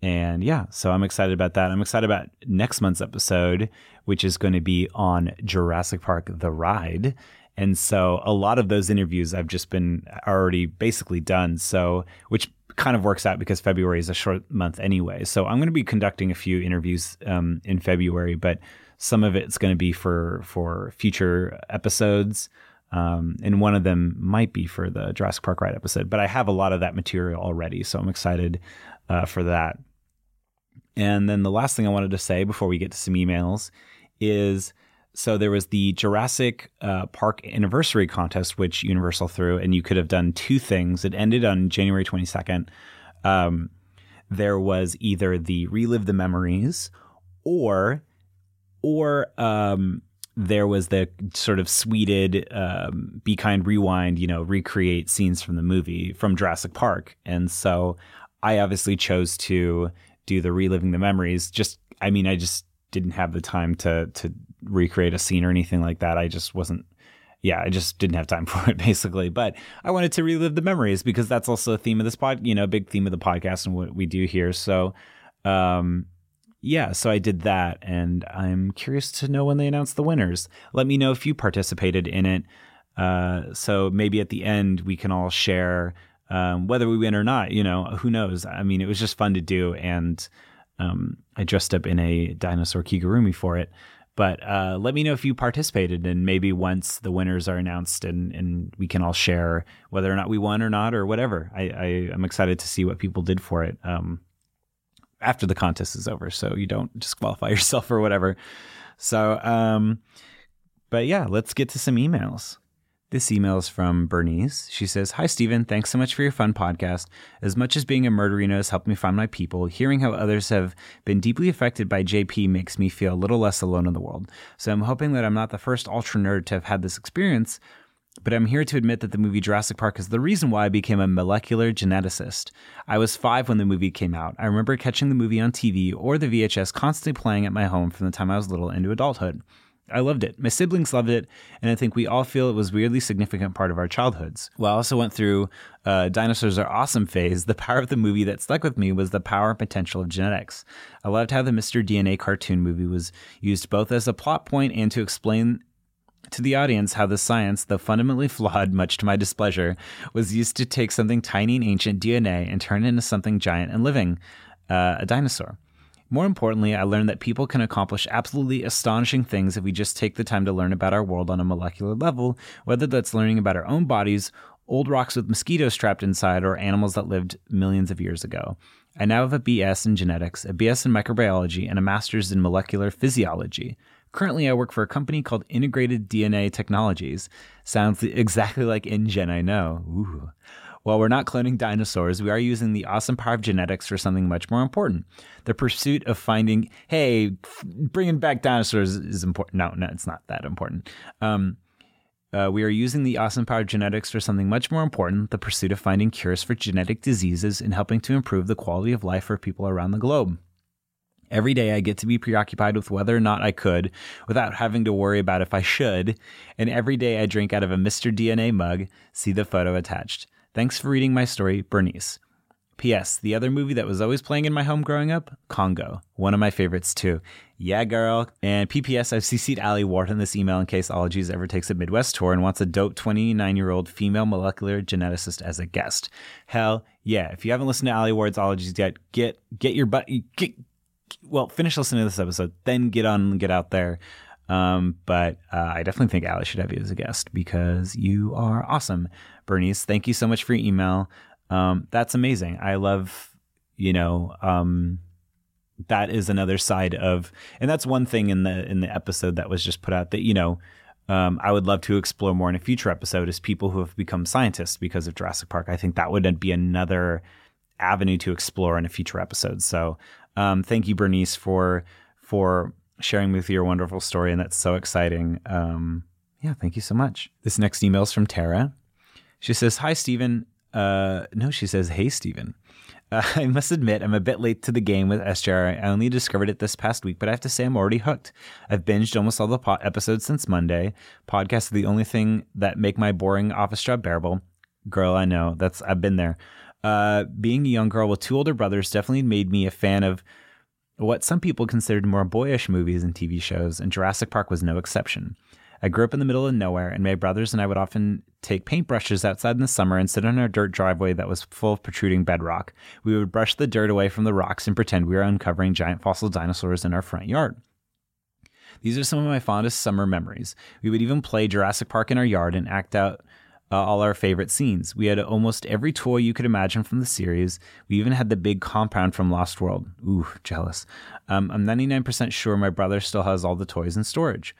and yeah, so I'm excited about that. I'm excited about next month's episode, which is going to be on Jurassic Park The Ride. And so a lot of those interviews I've just been already basically done. So, which kind of works out because February is a short month anyway. So I'm going to be conducting a few interviews um, in February, but some of it's going to be for for future episodes. Um, and one of them might be for the Jurassic Park ride episode, but I have a lot of that material already, so I'm excited uh, for that. And then the last thing I wanted to say before we get to some emails is so there was the Jurassic uh, Park anniversary contest, which Universal threw, and you could have done two things. It ended on January 22nd. Um, there was either the relive the memories, or or um, there was the sort of sweded um, be kind rewind, you know, recreate scenes from the movie from Jurassic Park, and so I obviously chose to do the reliving the memories. Just, I mean, I just didn't have the time to to recreate a scene or anything like that. I just wasn't. Yeah, I just didn't have time for it, basically. But I wanted to relive the memories because that's also a theme of this pod, you know, big theme of the podcast and what we do here. So, um, yeah, so I did that, and I'm curious to know when they announce the winners. Let me know if you participated in it. Uh, so maybe at the end we can all share um, whether we win or not, you know, who knows? I mean, it was just fun to do, and um, I dressed up in a dinosaur kigurumi for it. But uh, let me know if you participated, and maybe once the winners are announced, and, and we can all share whether or not we won or not, or whatever. I, I am excited to see what people did for it um, after the contest is over, so you don't disqualify yourself or whatever. So, um, but yeah, let's get to some emails. This email is from Bernice. She says, Hi, Stephen. Thanks so much for your fun podcast. As much as being a murderino has helped me find my people, hearing how others have been deeply affected by JP makes me feel a little less alone in the world. So I'm hoping that I'm not the first ultra nerd to have had this experience, but I'm here to admit that the movie Jurassic Park is the reason why I became a molecular geneticist. I was five when the movie came out. I remember catching the movie on TV or the VHS constantly playing at my home from the time I was little into adulthood. I loved it. My siblings loved it, and I think we all feel it was a weirdly significant part of our childhoods. Well, I also went through uh, Dinosaurs Are Awesome phase. The power of the movie that stuck with me was the power and potential of genetics. I loved how the Mr. DNA cartoon movie was used both as a plot point and to explain to the audience how the science, though fundamentally flawed, much to my displeasure, was used to take something tiny and ancient DNA and turn it into something giant and living, uh, a dinosaur. More importantly, I learned that people can accomplish absolutely astonishing things if we just take the time to learn about our world on a molecular level, whether that's learning about our own bodies, old rocks with mosquitoes trapped inside, or animals that lived millions of years ago. I now have a BS in genetics, a BS in microbiology, and a master's in molecular physiology. Currently, I work for a company called Integrated DNA Technologies. Sounds exactly like InGen, I know. Ooh. While we're not cloning dinosaurs, we are using the awesome power of genetics for something much more important. The pursuit of finding, hey, bringing back dinosaurs is important. No, no, it's not that important. Um, uh, we are using the awesome power of genetics for something much more important the pursuit of finding cures for genetic diseases and helping to improve the quality of life for people around the globe. Every day I get to be preoccupied with whether or not I could without having to worry about if I should. And every day I drink out of a Mr. DNA mug. See the photo attached. Thanks for reading my story, Bernice. P.S. The other movie that was always playing in my home growing up, Congo. One of my favorites too. Yeah, girl. And P.P.S. I've CC'd Alie Ward in this email in case Ologies ever takes a Midwest tour and wants a dope 29 year old female molecular geneticist as a guest. Hell yeah. If you haven't listened to Alie Ward's Ologies yet, get get your butt get well, finish listening to this episode, then get on and get out there. Um, but uh, I definitely think Alie should have you as a guest because you are awesome. Bernice, thank you so much for your email. Um, that's amazing. I love, you know, um, that is another side of, and that's one thing in the in the episode that was just put out that you know, um, I would love to explore more in a future episode is people who have become scientists because of Jurassic Park. I think that would be another avenue to explore in a future episode. So, um, thank you, Bernice, for for sharing with your wonderful story, and that's so exciting. Um, yeah, thank you so much. This next email is from Tara. She says, Hi, Stephen. Uh, no, she says, Hey, Stephen. Uh, I must admit, I'm a bit late to the game with SJR. I only discovered it this past week, but I have to say I'm already hooked. I've binged almost all the po- episodes since Monday. Podcasts are the only thing that make my boring office job bearable. Girl, I know. That's I've been there. Uh, being a young girl with two older brothers definitely made me a fan of what some people considered more boyish movies and TV shows, and Jurassic Park was no exception. I grew up in the middle of nowhere, and my brothers and I would often take paintbrushes outside in the summer and sit on our dirt driveway that was full of protruding bedrock. We would brush the dirt away from the rocks and pretend we were uncovering giant fossil dinosaurs in our front yard. These are some of my fondest summer memories. We would even play Jurassic Park in our yard and act out uh, all our favorite scenes. We had almost every toy you could imagine from the series. We even had the big compound from Lost World. Ooh, jealous. Um, I'm 99% sure my brother still has all the toys in storage.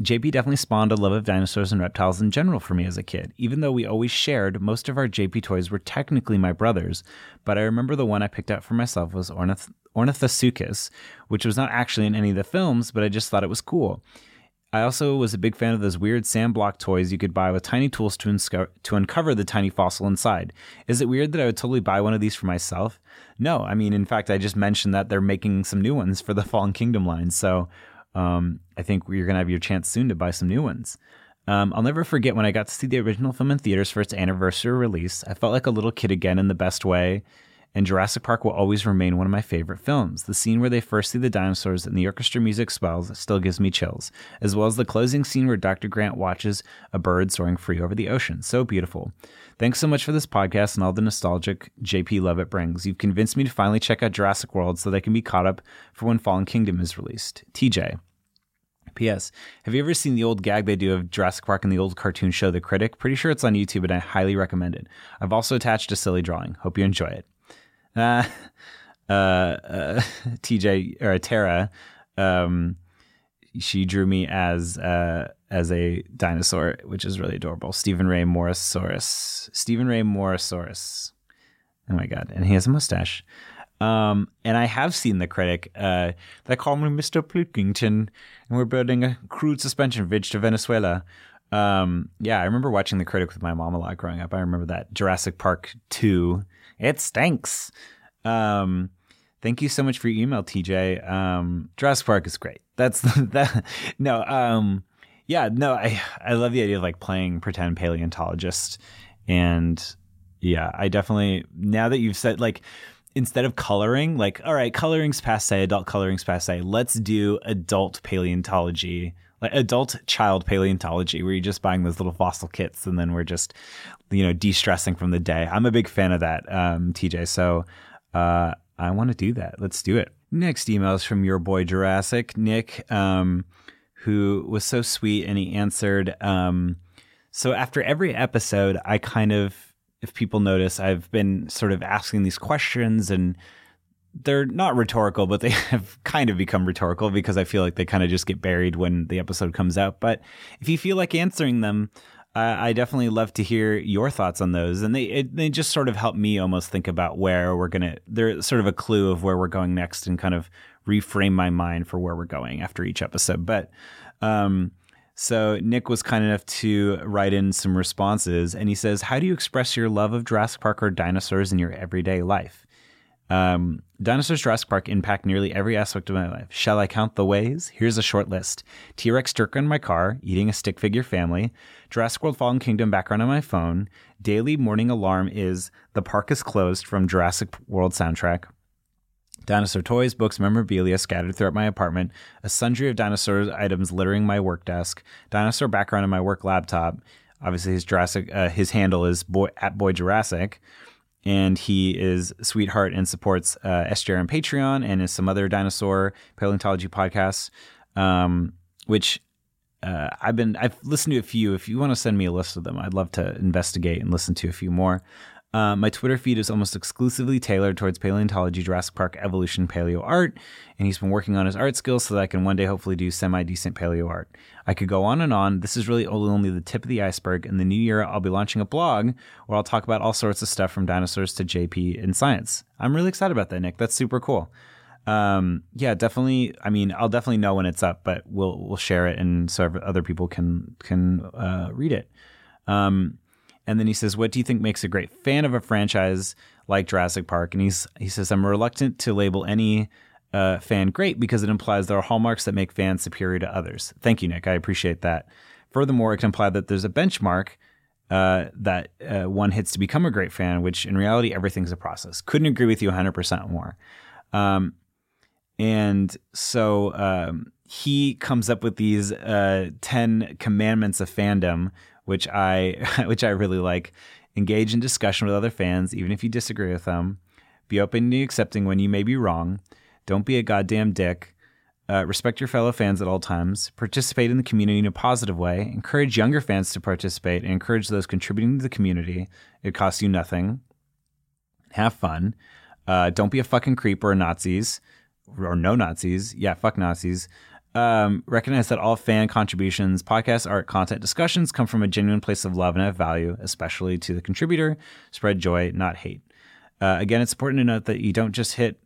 JP definitely spawned a love of dinosaurs and reptiles in general for me as a kid. Even though we always shared, most of our JP toys were technically my brother's, but I remember the one I picked out for myself was Ornith- Ornithosuchus, which was not actually in any of the films, but I just thought it was cool. I also was a big fan of those weird sand block toys you could buy with tiny tools to, unsco- to uncover the tiny fossil inside. Is it weird that I would totally buy one of these for myself? No, I mean, in fact, I just mentioned that they're making some new ones for the Fallen Kingdom line, so um, I think you're going to have your chance soon to buy some new ones. Um, I'll never forget when I got to see the original film in theaters for its anniversary release. I felt like a little kid again in the best way and Jurassic Park will always remain one of my favorite films. The scene where they first see the dinosaurs and the orchestra music swells still gives me chills, as well as the closing scene where Dr. Grant watches a bird soaring free over the ocean. So beautiful. Thanks so much for this podcast and all the nostalgic JP love it brings. You've convinced me to finally check out Jurassic World so that I can be caught up for when Fallen Kingdom is released. TJ. P.S. Have you ever seen the old gag they do of Jurassic Park in the old cartoon show The Critic? Pretty sure it's on YouTube and I highly recommend it. I've also attached a silly drawing. Hope you enjoy it. Uh, uh, TJ or Tara, um, she drew me as uh, as a dinosaur, which is really adorable. Stephen Ray Morrisaurus. Stephen Ray Morrisaurus. Oh my god! And he has a mustache. Um, and I have seen the critic. Uh, they call me Mr. Pilkington, and we're building a crude suspension bridge to Venezuela. Um, yeah, I remember watching the critic with my mom a lot growing up. I remember that Jurassic Park 2 it stinks. Um, Thank you so much for your email, TJ. Um, Jurassic Park is great. That's that. No, um, yeah, no, I I love the idea of like playing pretend paleontologist, and yeah, I definitely now that you've said like instead of coloring, like all right, coloring's passe, adult coloring's passe. Let's do adult paleontology, like adult child paleontology, where you're just buying those little fossil kits, and then we're just you know de-stressing from the day. I'm a big fan of that, um, TJ. So. Uh, I want to do that. Let's do it. Next email is from your boy Jurassic, Nick, um, who was so sweet and he answered. Um, so after every episode, I kind of, if people notice, I've been sort of asking these questions and they're not rhetorical, but they have kind of become rhetorical because I feel like they kind of just get buried when the episode comes out. But if you feel like answering them, I definitely love to hear your thoughts on those, and they it, they just sort of help me almost think about where we're gonna. They're sort of a clue of where we're going next, and kind of reframe my mind for where we're going after each episode. But um, so Nick was kind enough to write in some responses, and he says, "How do you express your love of Jurassic Park or dinosaurs in your everyday life?" Um, Dinosaurs Jurassic Park impact nearly every aspect of my life. Shall I count the ways? Here's a short list T Rex jerk in my car, eating a stick figure family, Jurassic World Fallen Kingdom background on my phone, daily morning alarm is The Park is Closed from Jurassic World soundtrack, dinosaur toys, books, memorabilia scattered throughout my apartment, a sundry of dinosaur items littering my work desk, dinosaur background on my work laptop. Obviously, his Jurassic, uh, his handle is boy, at Boy Jurassic and he is sweetheart and supports uh, SJR on Patreon and is some other dinosaur paleontology podcasts, um, which uh, I've been I've listened to a few. If you want to send me a list of them, I'd love to investigate and listen to a few more. Uh, my Twitter feed is almost exclusively tailored towards paleontology, Jurassic Park, evolution, paleo art, and he's been working on his art skills so that I can one day hopefully do semi decent paleo art. I could go on and on. This is really only the tip of the iceberg. In the new year, I'll be launching a blog where I'll talk about all sorts of stuff from dinosaurs to JP and science. I'm really excited about that, Nick. That's super cool. Um, yeah, definitely. I mean, I'll definitely know when it's up, but we'll we'll share it and so other people can can uh, read it. Um, and then he says, "What do you think makes a great fan of a franchise like Jurassic Park?" And he's he says, "I'm reluctant to label any uh, fan great because it implies there are hallmarks that make fans superior to others." Thank you, Nick. I appreciate that. Furthermore, it can imply that there's a benchmark uh, that uh, one hits to become a great fan, which in reality, everything's a process. Couldn't agree with you 100% more. Um, and so um, he comes up with these uh, 10 commandments of fandom, which I which I really like. Engage in discussion with other fans, even if you disagree with them. Be open to accepting when you may be wrong. Don't be a goddamn dick. Uh, respect your fellow fans at all times. Participate in the community in a positive way. Encourage younger fans to participate and encourage those contributing to the community. It costs you nothing. Have fun. Uh, don't be a fucking creep or Nazis or no Nazis. Yeah, fuck Nazis um, recognize that all fan contributions, podcasts, art, content, discussions come from a genuine place of love and of value, especially to the contributor. Spread joy, not hate. Uh, again, it's important to note that you don't just hit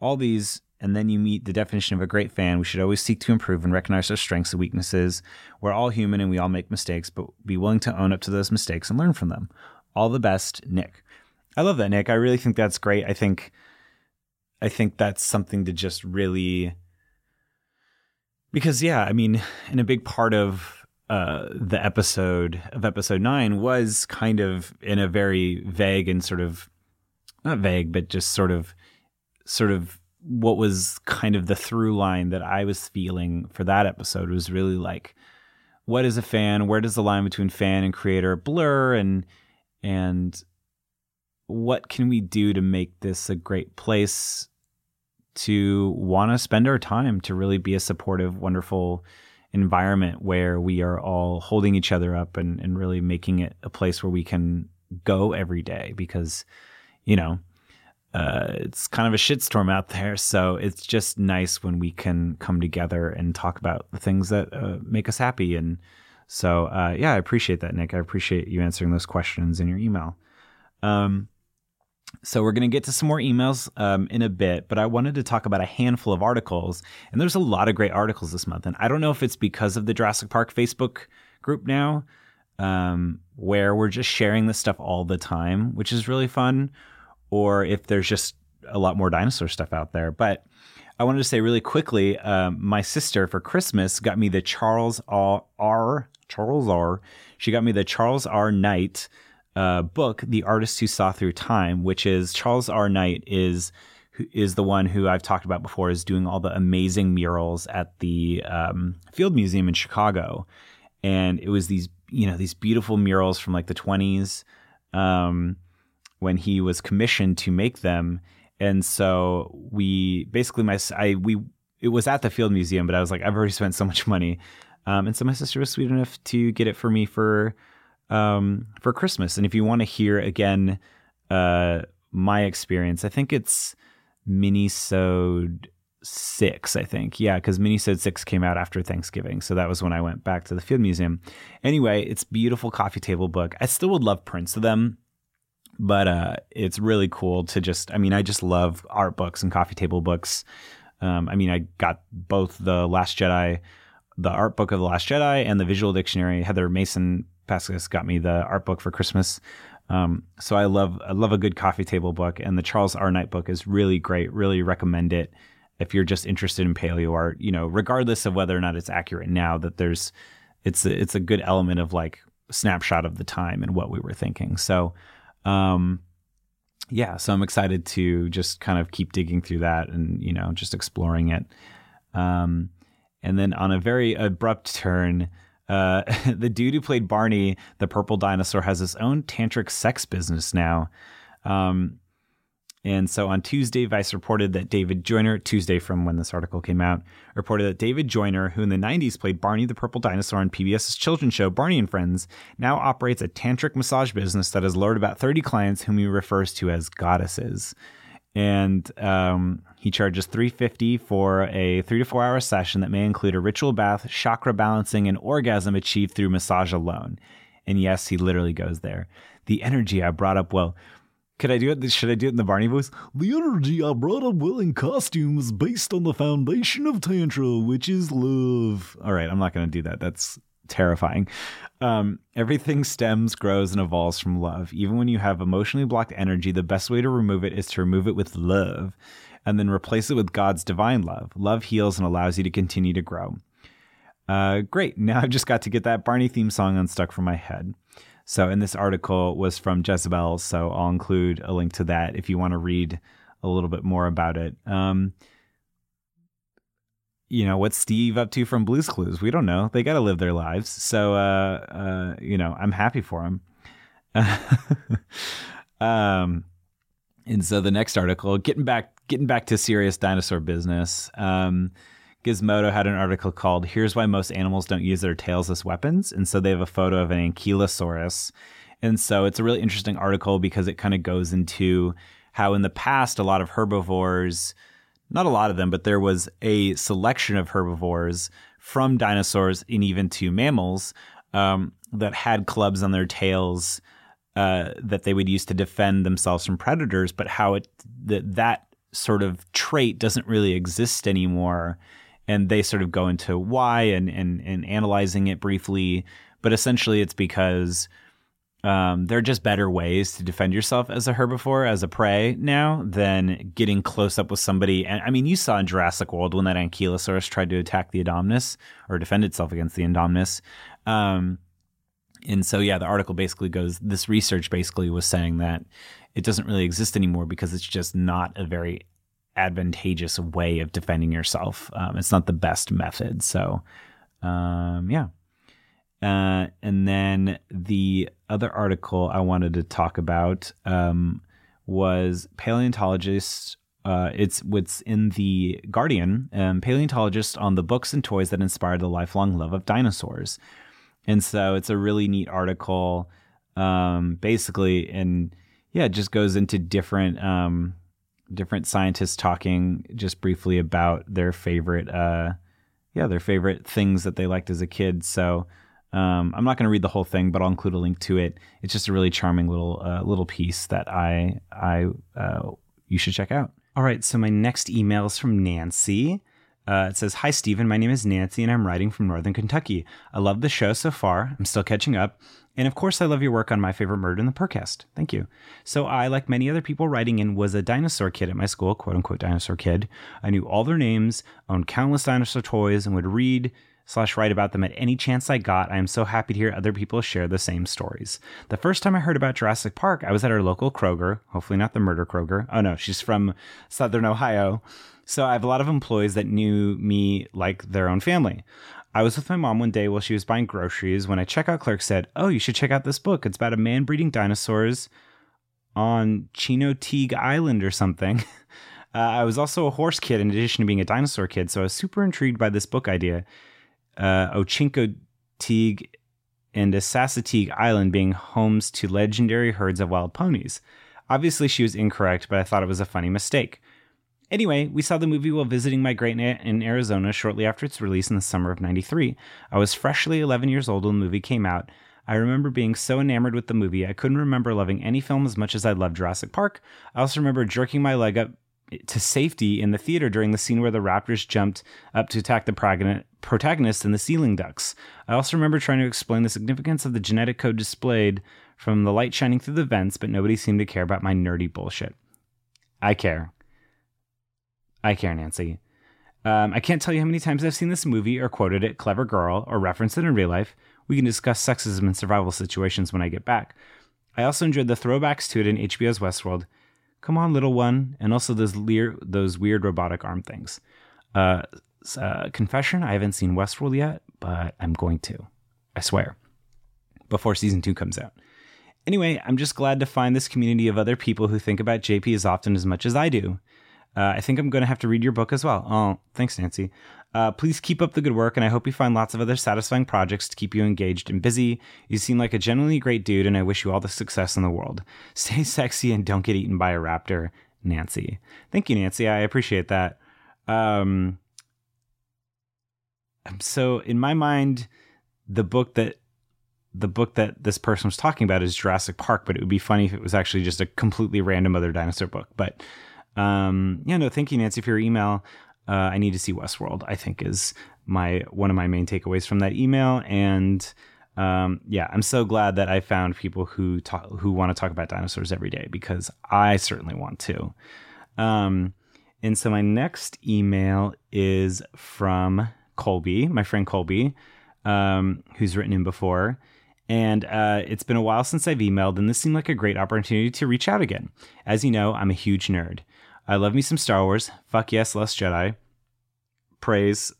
all these and then you meet the definition of a great fan. We should always seek to improve and recognize our strengths and weaknesses. We're all human and we all make mistakes, but be willing to own up to those mistakes and learn from them. All the best, Nick. I love that, Nick. I really think that's great. I think, I think that's something to just really because yeah, I mean, and a big part of uh, the episode of episode nine was kind of in a very vague and sort of not vague, but just sort of sort of what was kind of the through line that I was feeling for that episode was really like what is a fan? Where does the line between fan and creator blur and and what can we do to make this a great place to want to spend our time to really be a supportive, wonderful environment where we are all holding each other up and, and really making it a place where we can go every day because, you know, uh, it's kind of a shitstorm out there. So it's just nice when we can come together and talk about the things that uh, make us happy. And so, uh, yeah, I appreciate that, Nick. I appreciate you answering those questions in your email. Um, so we're going to get to some more emails um, in a bit, but I wanted to talk about a handful of articles, and there's a lot of great articles this month. And I don't know if it's because of the Jurassic Park Facebook group now, um, where we're just sharing this stuff all the time, which is really fun, or if there's just a lot more dinosaur stuff out there. But I wanted to say really quickly, um, my sister for Christmas got me the Charles R. R. Charles R. She got me the Charles R. Knight uh, book, The Artist Who Saw Through Time, which is Charles R. Knight is is the one who I've talked about before is doing all the amazing murals at the um, Field Museum in Chicago, and it was these you know these beautiful murals from like the twenties um, when he was commissioned to make them, and so we basically my I we it was at the Field Museum, but I was like I've already spent so much money, um, and so my sister was sweet enough to get it for me for um, for Christmas. And if you want to hear again uh, my experience, I think it's Minisode six, I think. Yeah, because Minisode six came out after Thanksgiving. So that was when I went back to the Field Museum. Anyway, it's beautiful coffee table book. I still would love prints of them. But uh, it's really cool to just, I mean, I just love art books and coffee table books. Um, I mean, I got both the Last Jedi, the art book of the Last Jedi, and the visual dictionary. Heather Mason Pascas got me the art book for Christmas. Um, so I love I love a good coffee table book, and the Charles R. Knight book is really great. Really recommend it if you're just interested in paleo art. You know, regardless of whether or not it's accurate now, that there's it's a, it's a good element of like snapshot of the time and what we were thinking. So, um, yeah, so I'm excited to just kind of keep digging through that and you know just exploring it. Um, and then on a very abrupt turn. Uh, the dude who played Barney, the purple dinosaur, has his own tantric sex business now. Um, and so on Tuesday, Vice reported that David Joyner, Tuesday from when this article came out, reported that David Joyner, who in the 90s played Barney the Purple Dinosaur on PBS's children's show Barney and Friends, now operates a tantric massage business that has lured about 30 clients whom he refers to as goddesses and um, he charges 350 for a three to four hour session that may include a ritual bath chakra balancing and orgasm achieved through massage alone and yes he literally goes there the energy i brought up well could I do it? Should I do it in the Barney voice? The energy I brought up well in costume is based on the foundation of Tantra, which is love. All right, I'm not going to do that. That's terrifying. Um, everything stems, grows, and evolves from love. Even when you have emotionally blocked energy, the best way to remove it is to remove it with love and then replace it with God's divine love. Love heals and allows you to continue to grow. Uh, great. Now I've just got to get that Barney theme song unstuck from my head. So, and this article was from Jezebel, so I'll include a link to that if you want to read a little bit more about it. Um, you know what's Steve up to from Blues Clues? We don't know. They got to live their lives. So, uh, uh, you know, I'm happy for him. um, and so the next article, getting back, getting back to serious dinosaur business. Um, Gizmodo had an article called "Here's Why Most Animals Don't Use Their Tails as Weapons," and so they have a photo of an ankylosaurus, and so it's a really interesting article because it kind of goes into how in the past a lot of herbivores, not a lot of them, but there was a selection of herbivores from dinosaurs and even to mammals um, that had clubs on their tails uh, that they would use to defend themselves from predators, but how it that that sort of trait doesn't really exist anymore and they sort of go into why and and and analyzing it briefly. But essentially, it's because um, there are just better ways to defend yourself as a herbivore, as a prey now, than getting close up with somebody. And I mean, you saw in Jurassic World when that Ankylosaurus tried to attack the Indominus or defend itself against the Indominus. Um, and so, yeah, the article basically goes this research basically was saying that it doesn't really exist anymore because it's just not a very advantageous way of defending yourself. Um, it's not the best method. So, um, yeah. Uh, and then the other article I wanted to talk about um, was paleontologists. Uh, it's what's in the Guardian. Um, paleontologists on the books and toys that inspired the lifelong love of dinosaurs. And so it's a really neat article, um, basically, and yeah, it just goes into different um, different scientists talking just briefly about their favorite, uh, yeah, their favorite things that they liked as a kid. So um, I'm not going to read the whole thing, but I'll include a link to it. It's just a really charming little uh, little piece that I I uh, you should check out. All right, so my next email is from Nancy. Uh, it says, Hi, Stephen. My name is Nancy, and I'm writing from Northern Kentucky. I love the show so far. I'm still catching up. And of course, I love your work on My Favorite Murder in the Purrcast. Thank you. So, I, like many other people writing in, was a dinosaur kid at my school, quote unquote dinosaur kid. I knew all their names, owned countless dinosaur toys, and would read slash write about them at any chance I got. I am so happy to hear other people share the same stories. The first time I heard about Jurassic Park, I was at our local Kroger, hopefully not the murder Kroger. Oh no, she's from Southern Ohio. So I have a lot of employees that knew me like their own family. I was with my mom one day while she was buying groceries when a checkout clerk said, Oh, you should check out this book. It's about a man breeding dinosaurs on Chincoteague Island or something. Uh, I was also a horse kid in addition to being a dinosaur kid, so I was super intrigued by this book idea. Uh, Ochincoteague and Assateague Island being homes to legendary herds of wild ponies. Obviously, she was incorrect, but I thought it was a funny mistake. Anyway, we saw the movie while visiting my great aunt in Arizona shortly after its release in the summer of 93. I was freshly 11 years old when the movie came out. I remember being so enamored with the movie, I couldn't remember loving any film as much as I loved Jurassic Park. I also remember jerking my leg up to safety in the theater during the scene where the raptors jumped up to attack the protagonist and the ceiling ducks. I also remember trying to explain the significance of the genetic code displayed from the light shining through the vents, but nobody seemed to care about my nerdy bullshit. I care. I care, Nancy. Um, I can't tell you how many times I've seen this movie or quoted it, clever girl, or referenced it in real life. We can discuss sexism and survival situations when I get back. I also enjoyed the throwbacks to it in HBO's Westworld. Come on, little one, and also those lear- those weird robotic arm things. Uh, uh, confession: I haven't seen Westworld yet, but I'm going to. I swear. Before season two comes out. Anyway, I'm just glad to find this community of other people who think about JP as often as much as I do. Uh, I think I'm going to have to read your book as well. Oh, thanks, Nancy. Uh, please keep up the good work, and I hope you find lots of other satisfying projects to keep you engaged and busy. You seem like a genuinely great dude, and I wish you all the success in the world. Stay sexy and don't get eaten by a raptor, Nancy. Thank you, Nancy. I appreciate that. Um, so, in my mind, the book that the book that this person was talking about is Jurassic Park, but it would be funny if it was actually just a completely random other dinosaur book. But um, yeah, no, thank you, Nancy, for your email. Uh, I need to see Westworld. I think is my one of my main takeaways from that email. And um, yeah, I'm so glad that I found people who talk, who want to talk about dinosaurs every day because I certainly want to. Um, and so my next email is from Colby, my friend Colby, um, who's written in before. And uh, it's been a while since I've emailed, and this seemed like a great opportunity to reach out again. As you know, I'm a huge nerd. I love me some Star Wars. Fuck yes, Last Jedi. Praise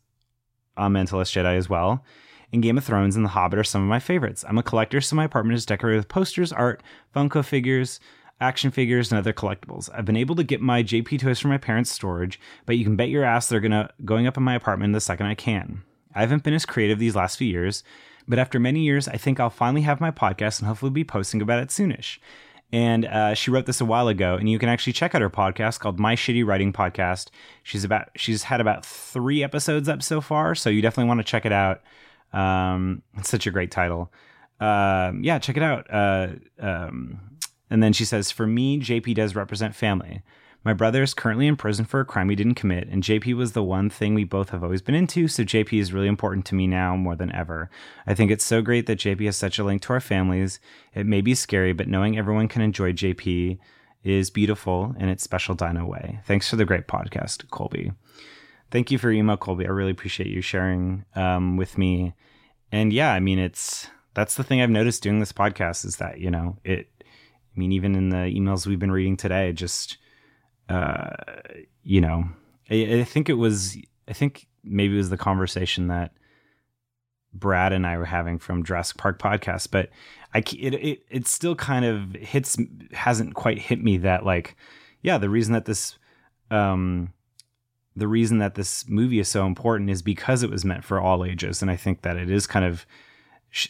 um, Amen to Last Jedi as well. And Game of Thrones and The Hobbit are some of my favorites. I'm a collector, so my apartment is decorated with posters, art, Funko figures, action figures, and other collectibles. I've been able to get my JP toys from my parents' storage, but you can bet your ass they're gonna going up in my apartment the second I can. I haven't been as creative these last few years, but after many years, I think I'll finally have my podcast and hopefully be posting about it soonish. And uh, she wrote this a while ago, and you can actually check out her podcast called My Shitty Writing Podcast. She's about she's had about three episodes up so far, so you definitely want to check it out. Um, it's such a great title. Uh, yeah, check it out. Uh, um, and then she says, "For me, JP does represent family. My brother is currently in prison for a crime he didn't commit, and JP was the one thing we both have always been into, so JP is really important to me now more than ever. I think it's so great that JP has such a link to our families. It may be scary, but knowing everyone can enjoy JP is beautiful in its special dino way. Thanks for the great podcast, Colby. Thank you for your email, Colby. I really appreciate you sharing um, with me. And yeah, I mean, it's that's the thing I've noticed doing this podcast is that, you know, it, I mean, even in the emails we've been reading today, just uh, you know, I, I, think it was, I think maybe it was the conversation that Brad and I were having from Jurassic Park podcast, but I, it, it, it still kind of hits, hasn't quite hit me that like, yeah, the reason that this, um, the reason that this movie is so important is because it was meant for all ages. And I think that it is kind of,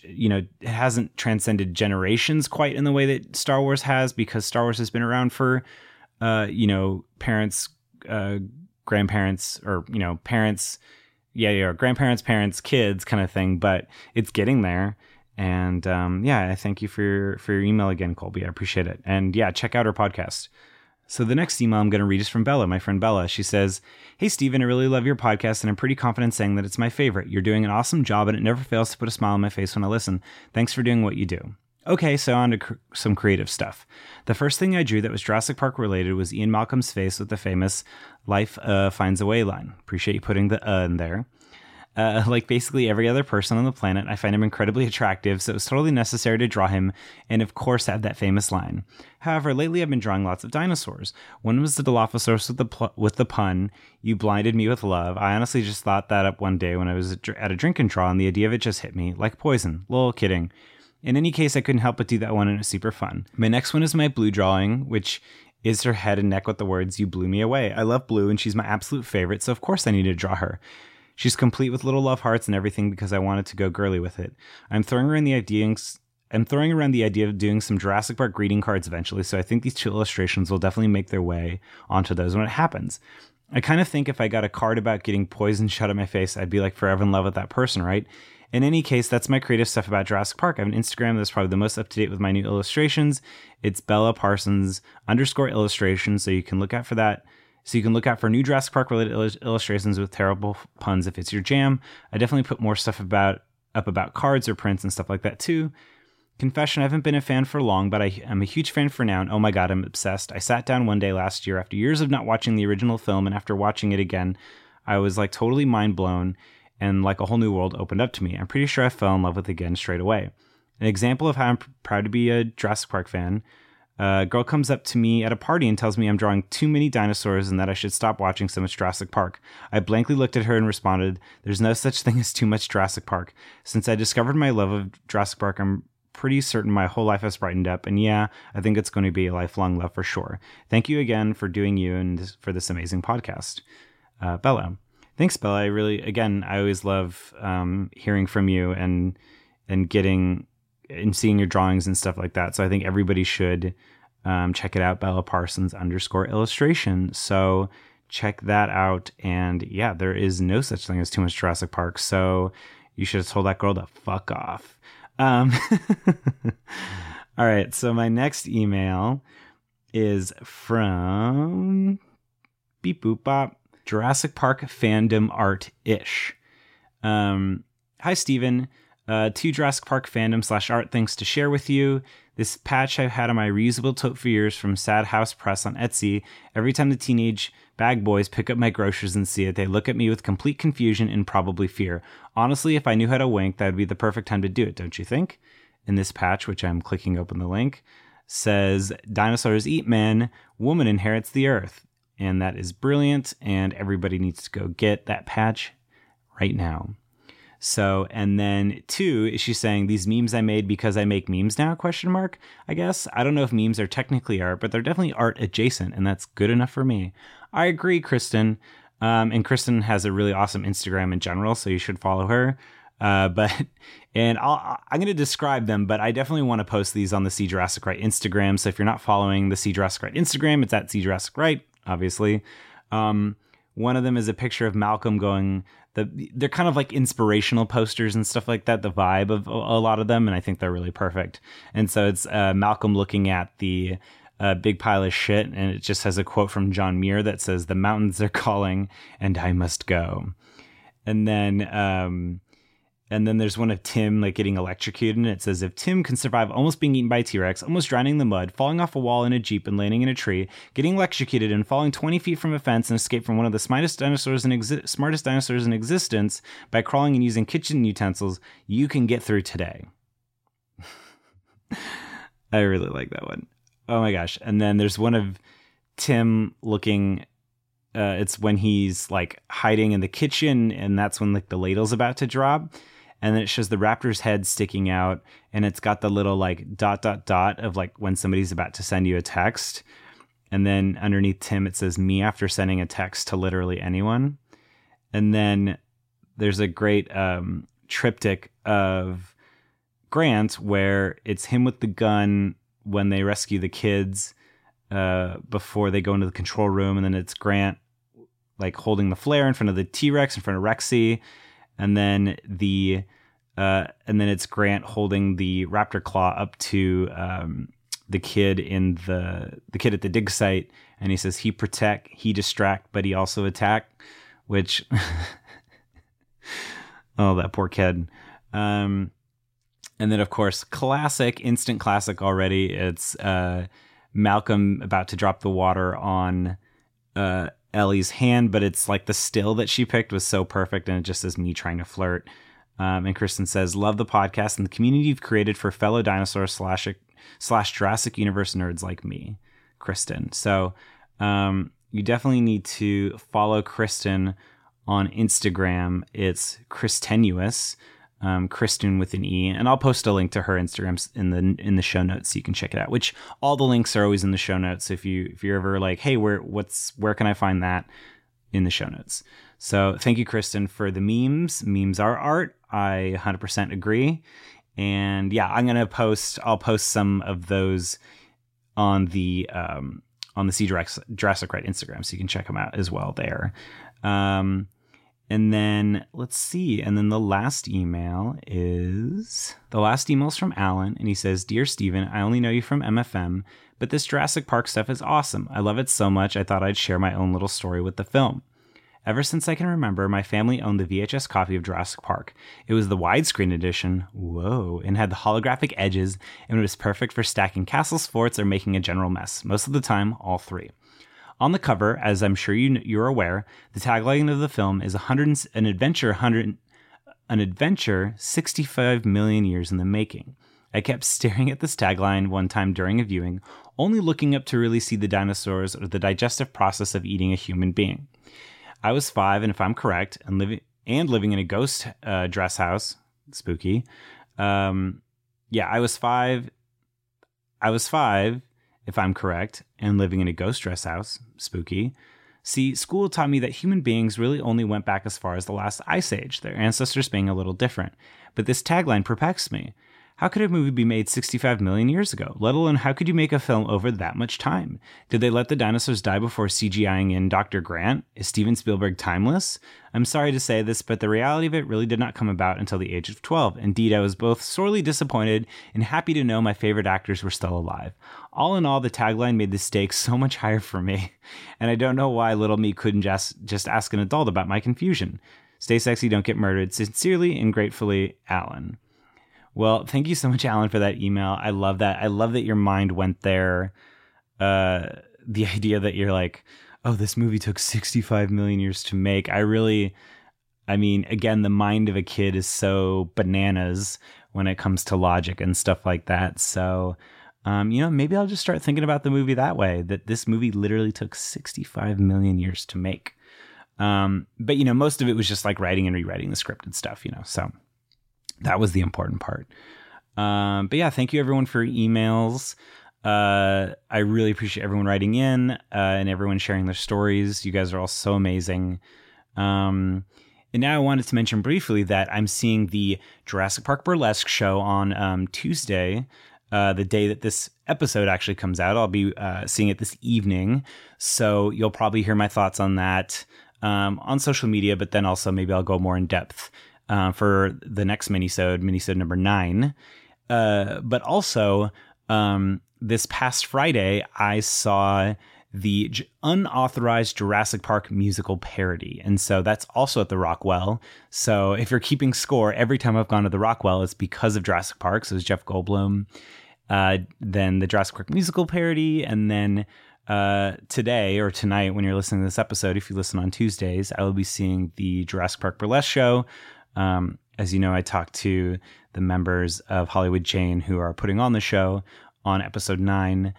you know, it hasn't transcended generations quite in the way that Star Wars has because Star Wars has been around for uh, you know, parents, uh, grandparents, or you know, parents, yeah, yeah, grandparents, parents, kids, kind of thing. But it's getting there. And um, yeah, I thank you for your for your email again, Colby. I appreciate it. And yeah, check out our podcast. So the next email I'm going to read is from Bella, my friend Bella. She says, Hey, Steven, I really love your podcast, and I'm pretty confident saying that it's my favorite. You're doing an awesome job, and it never fails to put a smile on my face when I listen. Thanks for doing what you do. Okay, so on to cr- some creative stuff. The first thing I drew that was Jurassic Park related was Ian Malcolm's face with the famous Life uh, Finds a Way line. Appreciate you putting the uh in there. Uh, like basically every other person on the planet, I find him incredibly attractive, so it was totally necessary to draw him, and of course had that famous line. However, lately I've been drawing lots of dinosaurs. One was the Dilophosaurus with the pl- with the pun, "You blinded me with love." I honestly just thought that up one day when I was at a drink and draw, and the idea of it just hit me like poison. Lol, kidding. In any case, I couldn't help but do that one, and it was super fun. My next one is my blue drawing, which is her head and neck with the words "You blew me away." I love blue, and she's my absolute favorite, so of course I need to draw her. She's complete with little love hearts and everything because I wanted to go girly with it. I'm throwing around the idea. I'm throwing around the idea of doing some Jurassic Park greeting cards eventually, so I think these two illustrations will definitely make their way onto those when it happens. I kind of think if I got a card about getting poison shot at my face, I'd be like forever in love with that person, right? In any case, that's my creative stuff about Jurassic Park. I have an Instagram that's probably the most up to date with my new illustrations. It's Bella Parsons underscore illustration, so you can look out for that. So you can look out for new Jurassic Park related illustrations with terrible puns if it's your jam. I definitely put more stuff about up about cards or prints and stuff like that too. Confession, I haven't been a fan for long, but I am a huge fan for now, and oh my god, I'm obsessed. I sat down one day last year after years of not watching the original film, and after watching it again, I was like totally mind blown, and like a whole new world opened up to me. I'm pretty sure I fell in love with it again straight away. An example of how I'm proud to be a Jurassic Park fan a girl comes up to me at a party and tells me I'm drawing too many dinosaurs and that I should stop watching so much Jurassic Park. I blankly looked at her and responded, There's no such thing as too much Jurassic Park. Since I discovered my love of Jurassic Park, I'm pretty certain my whole life has brightened up. And yeah, I think it's going to be a lifelong love for sure. Thank you again for doing you and for this amazing podcast. Uh, Bella. Thanks, Bella. I really, again, I always love um, hearing from you and and getting and seeing your drawings and stuff like that. So I think everybody should um, check it out, Bella Parsons underscore illustration. So check that out. And yeah, there is no such thing as too much Jurassic Park. So you should have told that girl to fuck off. Um, all right. So my next email is from Beep Boop Bop Jurassic Park fandom art ish. Um, hi, Steven. Uh, two Jurassic Park fandom slash art things to share with you. This patch I've had on my reusable tote for years from Sad House Press on Etsy. Every time the teenage bag boys pick up my groceries and see it, they look at me with complete confusion and probably fear. Honestly, if I knew how to wink, that would be the perfect time to do it, don't you think? In this patch, which I'm clicking open the link, says dinosaurs eat men, woman inherits the earth. And that is brilliant, and everybody needs to go get that patch right now. So, and then two, she's saying these memes I made because I make memes now? Question mark. I guess I don't know if memes are technically art, but they're definitely art adjacent, and that's good enough for me. I agree, Kristen. Um, and Kristen has a really awesome Instagram in general, so you should follow her. Uh, but and i am going to describe them, but I definitely want to post these on the See Jurassic Right Instagram. So if you're not following the See Jurassic Right Instagram, it's at See Jurassic Right, obviously. Um, one of them is a picture of Malcolm going. The they're kind of like inspirational posters and stuff like that. The vibe of a, a lot of them, and I think they're really perfect. And so it's uh, Malcolm looking at the uh, big pile of shit, and it just has a quote from John Muir that says, "The mountains are calling, and I must go." And then um, and then there's one of Tim like getting electrocuted, and it says if Tim can survive almost being eaten by a T Rex, almost drowning in the mud, falling off a wall in a jeep and landing in a tree, getting electrocuted and falling 20 feet from a fence and escape from one of the smartest dinosaurs in exi- smartest dinosaurs in existence by crawling and using kitchen utensils, you can get through today. I really like that one. Oh my gosh! And then there's one of Tim looking uh, it's when he's like hiding in the kitchen and that's when like the ladle's about to drop and then it shows the raptor's head sticking out and it's got the little like dot dot dot of like when somebody's about to send you a text. And then underneath tim it says me after sending a text to literally anyone. And then there's a great um, triptych of grant where it's him with the gun when they rescue the kids uh, before they go into the control room. And then it's grant like holding the flare in front of the t-rex in front of rexy and then the uh, and then it's Grant holding the raptor claw up to um, the kid in the the kid at the dig site, and he says he protect, he distract, but he also attack, which oh that poor kid. Um, and then of course classic, instant classic already. It's uh, Malcolm about to drop the water on uh, Ellie's hand, but it's like the still that she picked was so perfect, and it just is me trying to flirt. Um, and Kristen says, "Love the podcast and the community you've created for fellow dinosaur slash slash Jurassic Universe nerds like me, Kristen." So um, you definitely need to follow Kristen on Instagram. It's Kristenuous, um, Kristen with an E, and I'll post a link to her Instagram in the in the show notes so you can check it out. Which all the links are always in the show notes. If you if you're ever like, hey, where what's where can I find that in the show notes? So thank you, Kristen, for the memes. Memes are art. I 100% agree. And yeah, I'm gonna post. I'll post some of those on the um, on the See Jurassic Right Instagram, so you can check them out as well there. Um, and then let's see. And then the last email is the last email is from Alan, and he says, "Dear Steven, I only know you from MFM, but this Jurassic Park stuff is awesome. I love it so much. I thought I'd share my own little story with the film." Ever since I can remember, my family owned the VHS copy of Jurassic Park. It was the widescreen edition, whoa, and had the holographic edges, and it was perfect for stacking castles, forts, or making a general mess. Most of the time, all three. On the cover, as I'm sure you, you're aware, the tagline of the film is 100, an adventure 100, an adventure 65 million years in the making. I kept staring at this tagline one time during a viewing, only looking up to really see the dinosaurs or the digestive process of eating a human being. I was five, and if I'm correct, and living and living in a ghost uh, dress house, spooky. Um, yeah, I was five. I was five, if I'm correct, and living in a ghost dress house, spooky. See, school taught me that human beings really only went back as far as the last ice age, their ancestors being a little different. But this tagline perplexed me. How could a movie be made 65 million years ago? Let alone how could you make a film over that much time? Did they let the dinosaurs die before CGIing in Dr. Grant? Is Steven Spielberg timeless? I'm sorry to say this, but the reality of it really did not come about until the age of 12. Indeed, I was both sorely disappointed and happy to know my favorite actors were still alive. All in all, the tagline made the stakes so much higher for me, and I don't know why little me couldn't just, just ask an adult about my confusion. Stay sexy, don't get murdered. Sincerely and gratefully, Alan. Well, thank you so much, Alan, for that email. I love that. I love that your mind went there. Uh, the idea that you're like, oh, this movie took 65 million years to make. I really, I mean, again, the mind of a kid is so bananas when it comes to logic and stuff like that. So, um, you know, maybe I'll just start thinking about the movie that way that this movie literally took 65 million years to make. Um, but, you know, most of it was just like writing and rewriting the script and stuff, you know, so that was the important part. Um, but yeah, thank you everyone for emails. Uh, I really appreciate everyone writing in uh, and everyone sharing their stories. You guys are all so amazing. Um, and now I wanted to mention briefly that I'm seeing the Jurassic Park Burlesque show on um, Tuesday, uh, the day that this episode actually comes out. I'll be uh, seeing it this evening. So you'll probably hear my thoughts on that um, on social media, but then also maybe I'll go more in depth uh, for the next minisode, minisode number nine. Uh, but also, um, this past Friday, I saw the J- unauthorized Jurassic Park musical parody. And so that's also at the Rockwell. So if you're keeping score, every time I've gone to the Rockwell, it's because of Jurassic Park. So it's Jeff Goldblum. Uh, then the Jurassic Park musical parody. And then uh, today or tonight, when you're listening to this episode, if you listen on Tuesdays, I will be seeing the Jurassic Park Burlesque show um, as you know, I talked to the members of Hollywood Chain who are putting on the show on episode nine.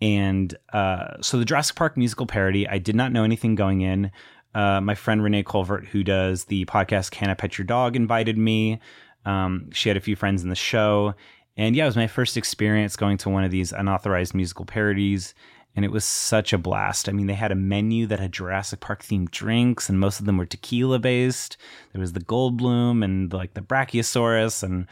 And uh, so the Jurassic Park musical parody, I did not know anything going in. Uh, my friend Renee Colvert, who does the podcast Can I Pet Your Dog, invited me. Um, she had a few friends in the show. And yeah, it was my first experience going to one of these unauthorized musical parodies and it was such a blast. I mean, they had a menu that had Jurassic Park themed drinks, and most of them were tequila based. There was the Goldblum and like the Brachiosaurus and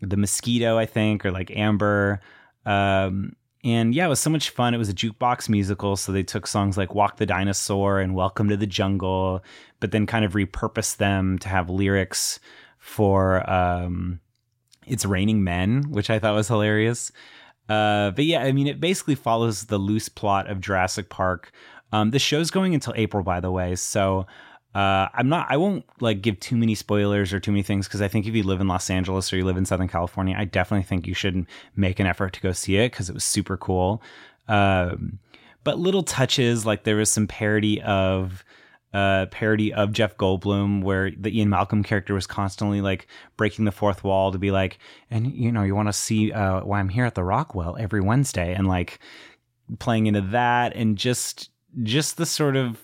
the mosquito, I think, or like Amber. Um, and yeah, it was so much fun. It was a jukebox musical, so they took songs like "Walk the Dinosaur" and "Welcome to the Jungle," but then kind of repurposed them to have lyrics for um, "It's Raining Men," which I thought was hilarious. Uh, but yeah, I mean, it basically follows the loose plot of Jurassic Park. Um, the show's going until April, by the way. So uh, I'm not. I won't like give too many spoilers or too many things because I think if you live in Los Angeles or you live in Southern California, I definitely think you should make an effort to go see it because it was super cool. Um, but little touches like there was some parody of uh, parody of Jeff Goldblum where the Ian Malcolm character was constantly like breaking the fourth wall to be like, and you know, you want to see uh, why I'm here at the Rockwell every Wednesday and like playing into that and just just the sort of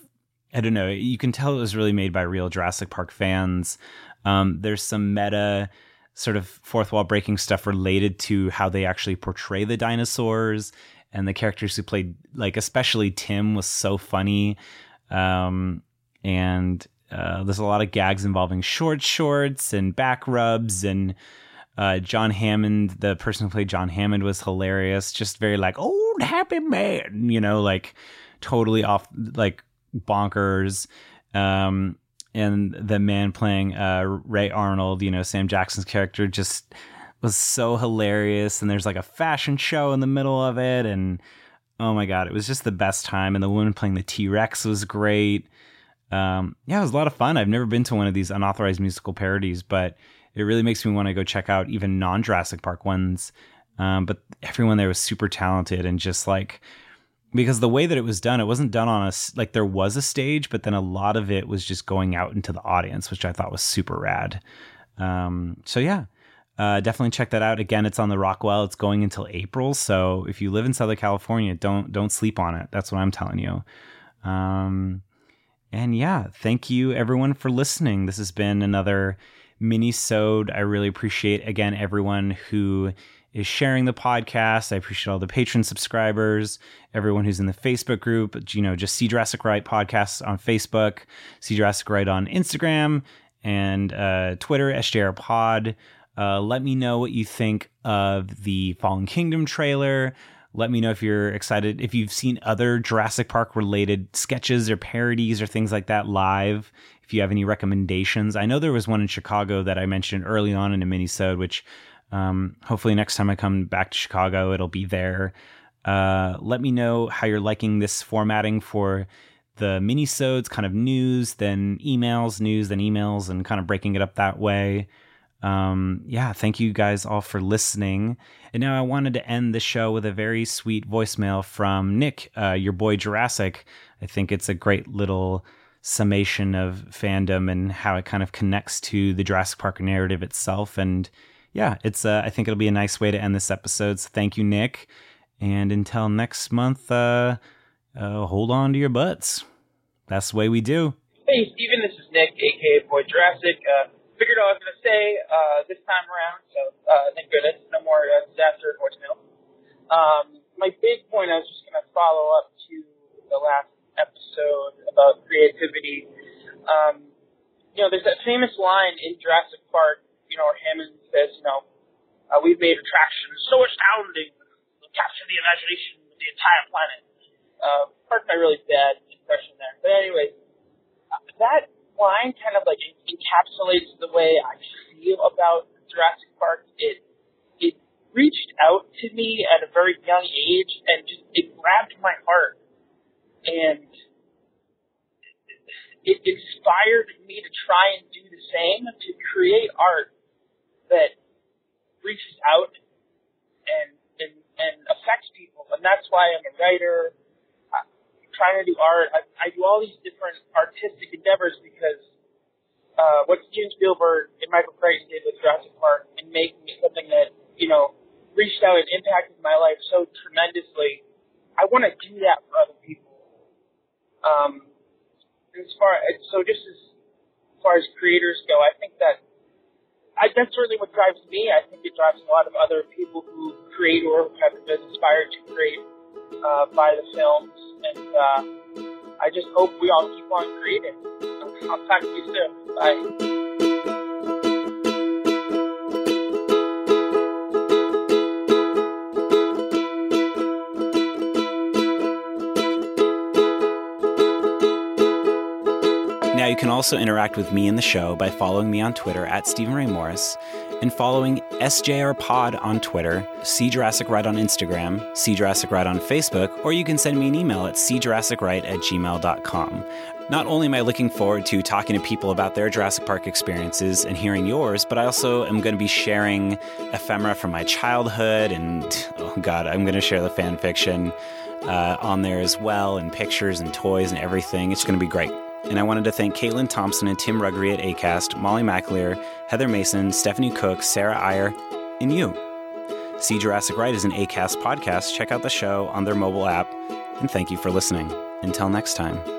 I don't know, you can tell it was really made by real Jurassic Park fans. Um, there's some meta sort of fourth wall breaking stuff related to how they actually portray the dinosaurs and the characters who played like especially Tim was so funny. Um, and uh, there's a lot of gags involving short shorts and back rubs and uh, John Hammond, the person who played John Hammond, was hilarious. Just very like old happy man, you know, like totally off, like bonkers. Um, and the man playing uh, Ray Arnold, you know, Sam Jackson's character, just was so hilarious. And there's like a fashion show in the middle of it, and oh my god, it was just the best time. And the woman playing the T Rex was great um, yeah, it was a lot of fun. I've never been to one of these unauthorized musical parodies, but it really makes me want to go check out even non Jurassic Park ones. Um, but everyone there was super talented and just like because the way that it was done, it wasn't done on a like there was a stage, but then a lot of it was just going out into the audience, which I thought was super rad. Um, so yeah, uh, definitely check that out. Again, it's on the Rockwell. It's going until April, so if you live in Southern California, don't don't sleep on it. That's what I'm telling you. Um, and yeah, thank you everyone for listening. This has been another mini-sode. I really appreciate again everyone who is sharing the podcast. I appreciate all the patron subscribers, everyone who's in the Facebook group, you know, just See Jurassic Right podcasts on Facebook, See Jurassic Right on Instagram and uh, Twitter, SJR Pod. Uh, let me know what you think of the Fallen Kingdom trailer. Let me know if you're excited, if you've seen other Jurassic Park related sketches or parodies or things like that live. If you have any recommendations, I know there was one in Chicago that I mentioned early on in a minisode, which um, hopefully next time I come back to Chicago, it'll be there. Uh, let me know how you're liking this formatting for the minisodes, kind of news, then emails, news, then emails, and kind of breaking it up that way. Um, yeah, thank you guys all for listening. And now I wanted to end the show with a very sweet voicemail from Nick, uh, your boy Jurassic. I think it's a great little summation of fandom and how it kind of connects to the Jurassic Park narrative itself. And yeah, it's uh, I think it'll be a nice way to end this episode. So thank you, Nick. And until next month, uh, uh, hold on to your butts. That's the way we do. Hey, Steven, this is Nick, aka Boy Jurassic. Uh, figured I was going to say uh, this time around, so uh, thank goodness, no more uh, disaster voicemail. Um, my big point, I was just going to follow up to the last episode about creativity. Um, you know, there's that famous line in Jurassic Park, you know, where Hammond says, you know, uh, we've made attractions so astounding, we'll capture the imagination of the entire planet. Uh, pardon my really bad impression there. But anyways, uh, that line kind of like encapsulates way I feel about Jurassic Park. It it reached out to me at a very young age and just it grabbed my heart and it inspired me to try and do the same to create art that reaches out and and and affects people and that's why I'm a writer trying to do art. I, I do all these different artistic endeavors because uh, what Steven Spielberg and Michael Crichton did with Jurassic Park and making something that you know reached out and impacted my life so tremendously. I want to do that for other people. Um, as far so just as far as creators go, I think that I, that's certainly what drives me. I think it drives a lot of other people who create or have been inspired to create uh, by the films, and uh, I just hope we all keep on creating. I'll talk to you soon. Bye. Can also interact with me in the show by following me on Twitter at Steven Ray Morris and following SJR Pod on Twitter, See Jurassic Right on Instagram, See Jurassic Right on Facebook, or you can send me an email at seejurassicright at gmail.com. Not only am I looking forward to talking to people about their Jurassic Park experiences and hearing yours, but I also am going to be sharing ephemera from my childhood, and oh god, I'm going to share the fan fiction uh, on there as well, and pictures and toys and everything. It's going to be great. And I wanted to thank Caitlin Thompson and Tim Ruggery at ACAST, Molly McAleer, Heather Mason, Stephanie Cook, Sarah Iyer, and you. See Jurassic Right is an ACAST podcast. Check out the show on their mobile app. And thank you for listening. Until next time.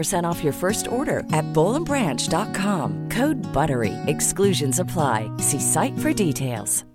15% off your first order at bollandbranch.com. Code BUTTERY. Exclusions apply. See site for details.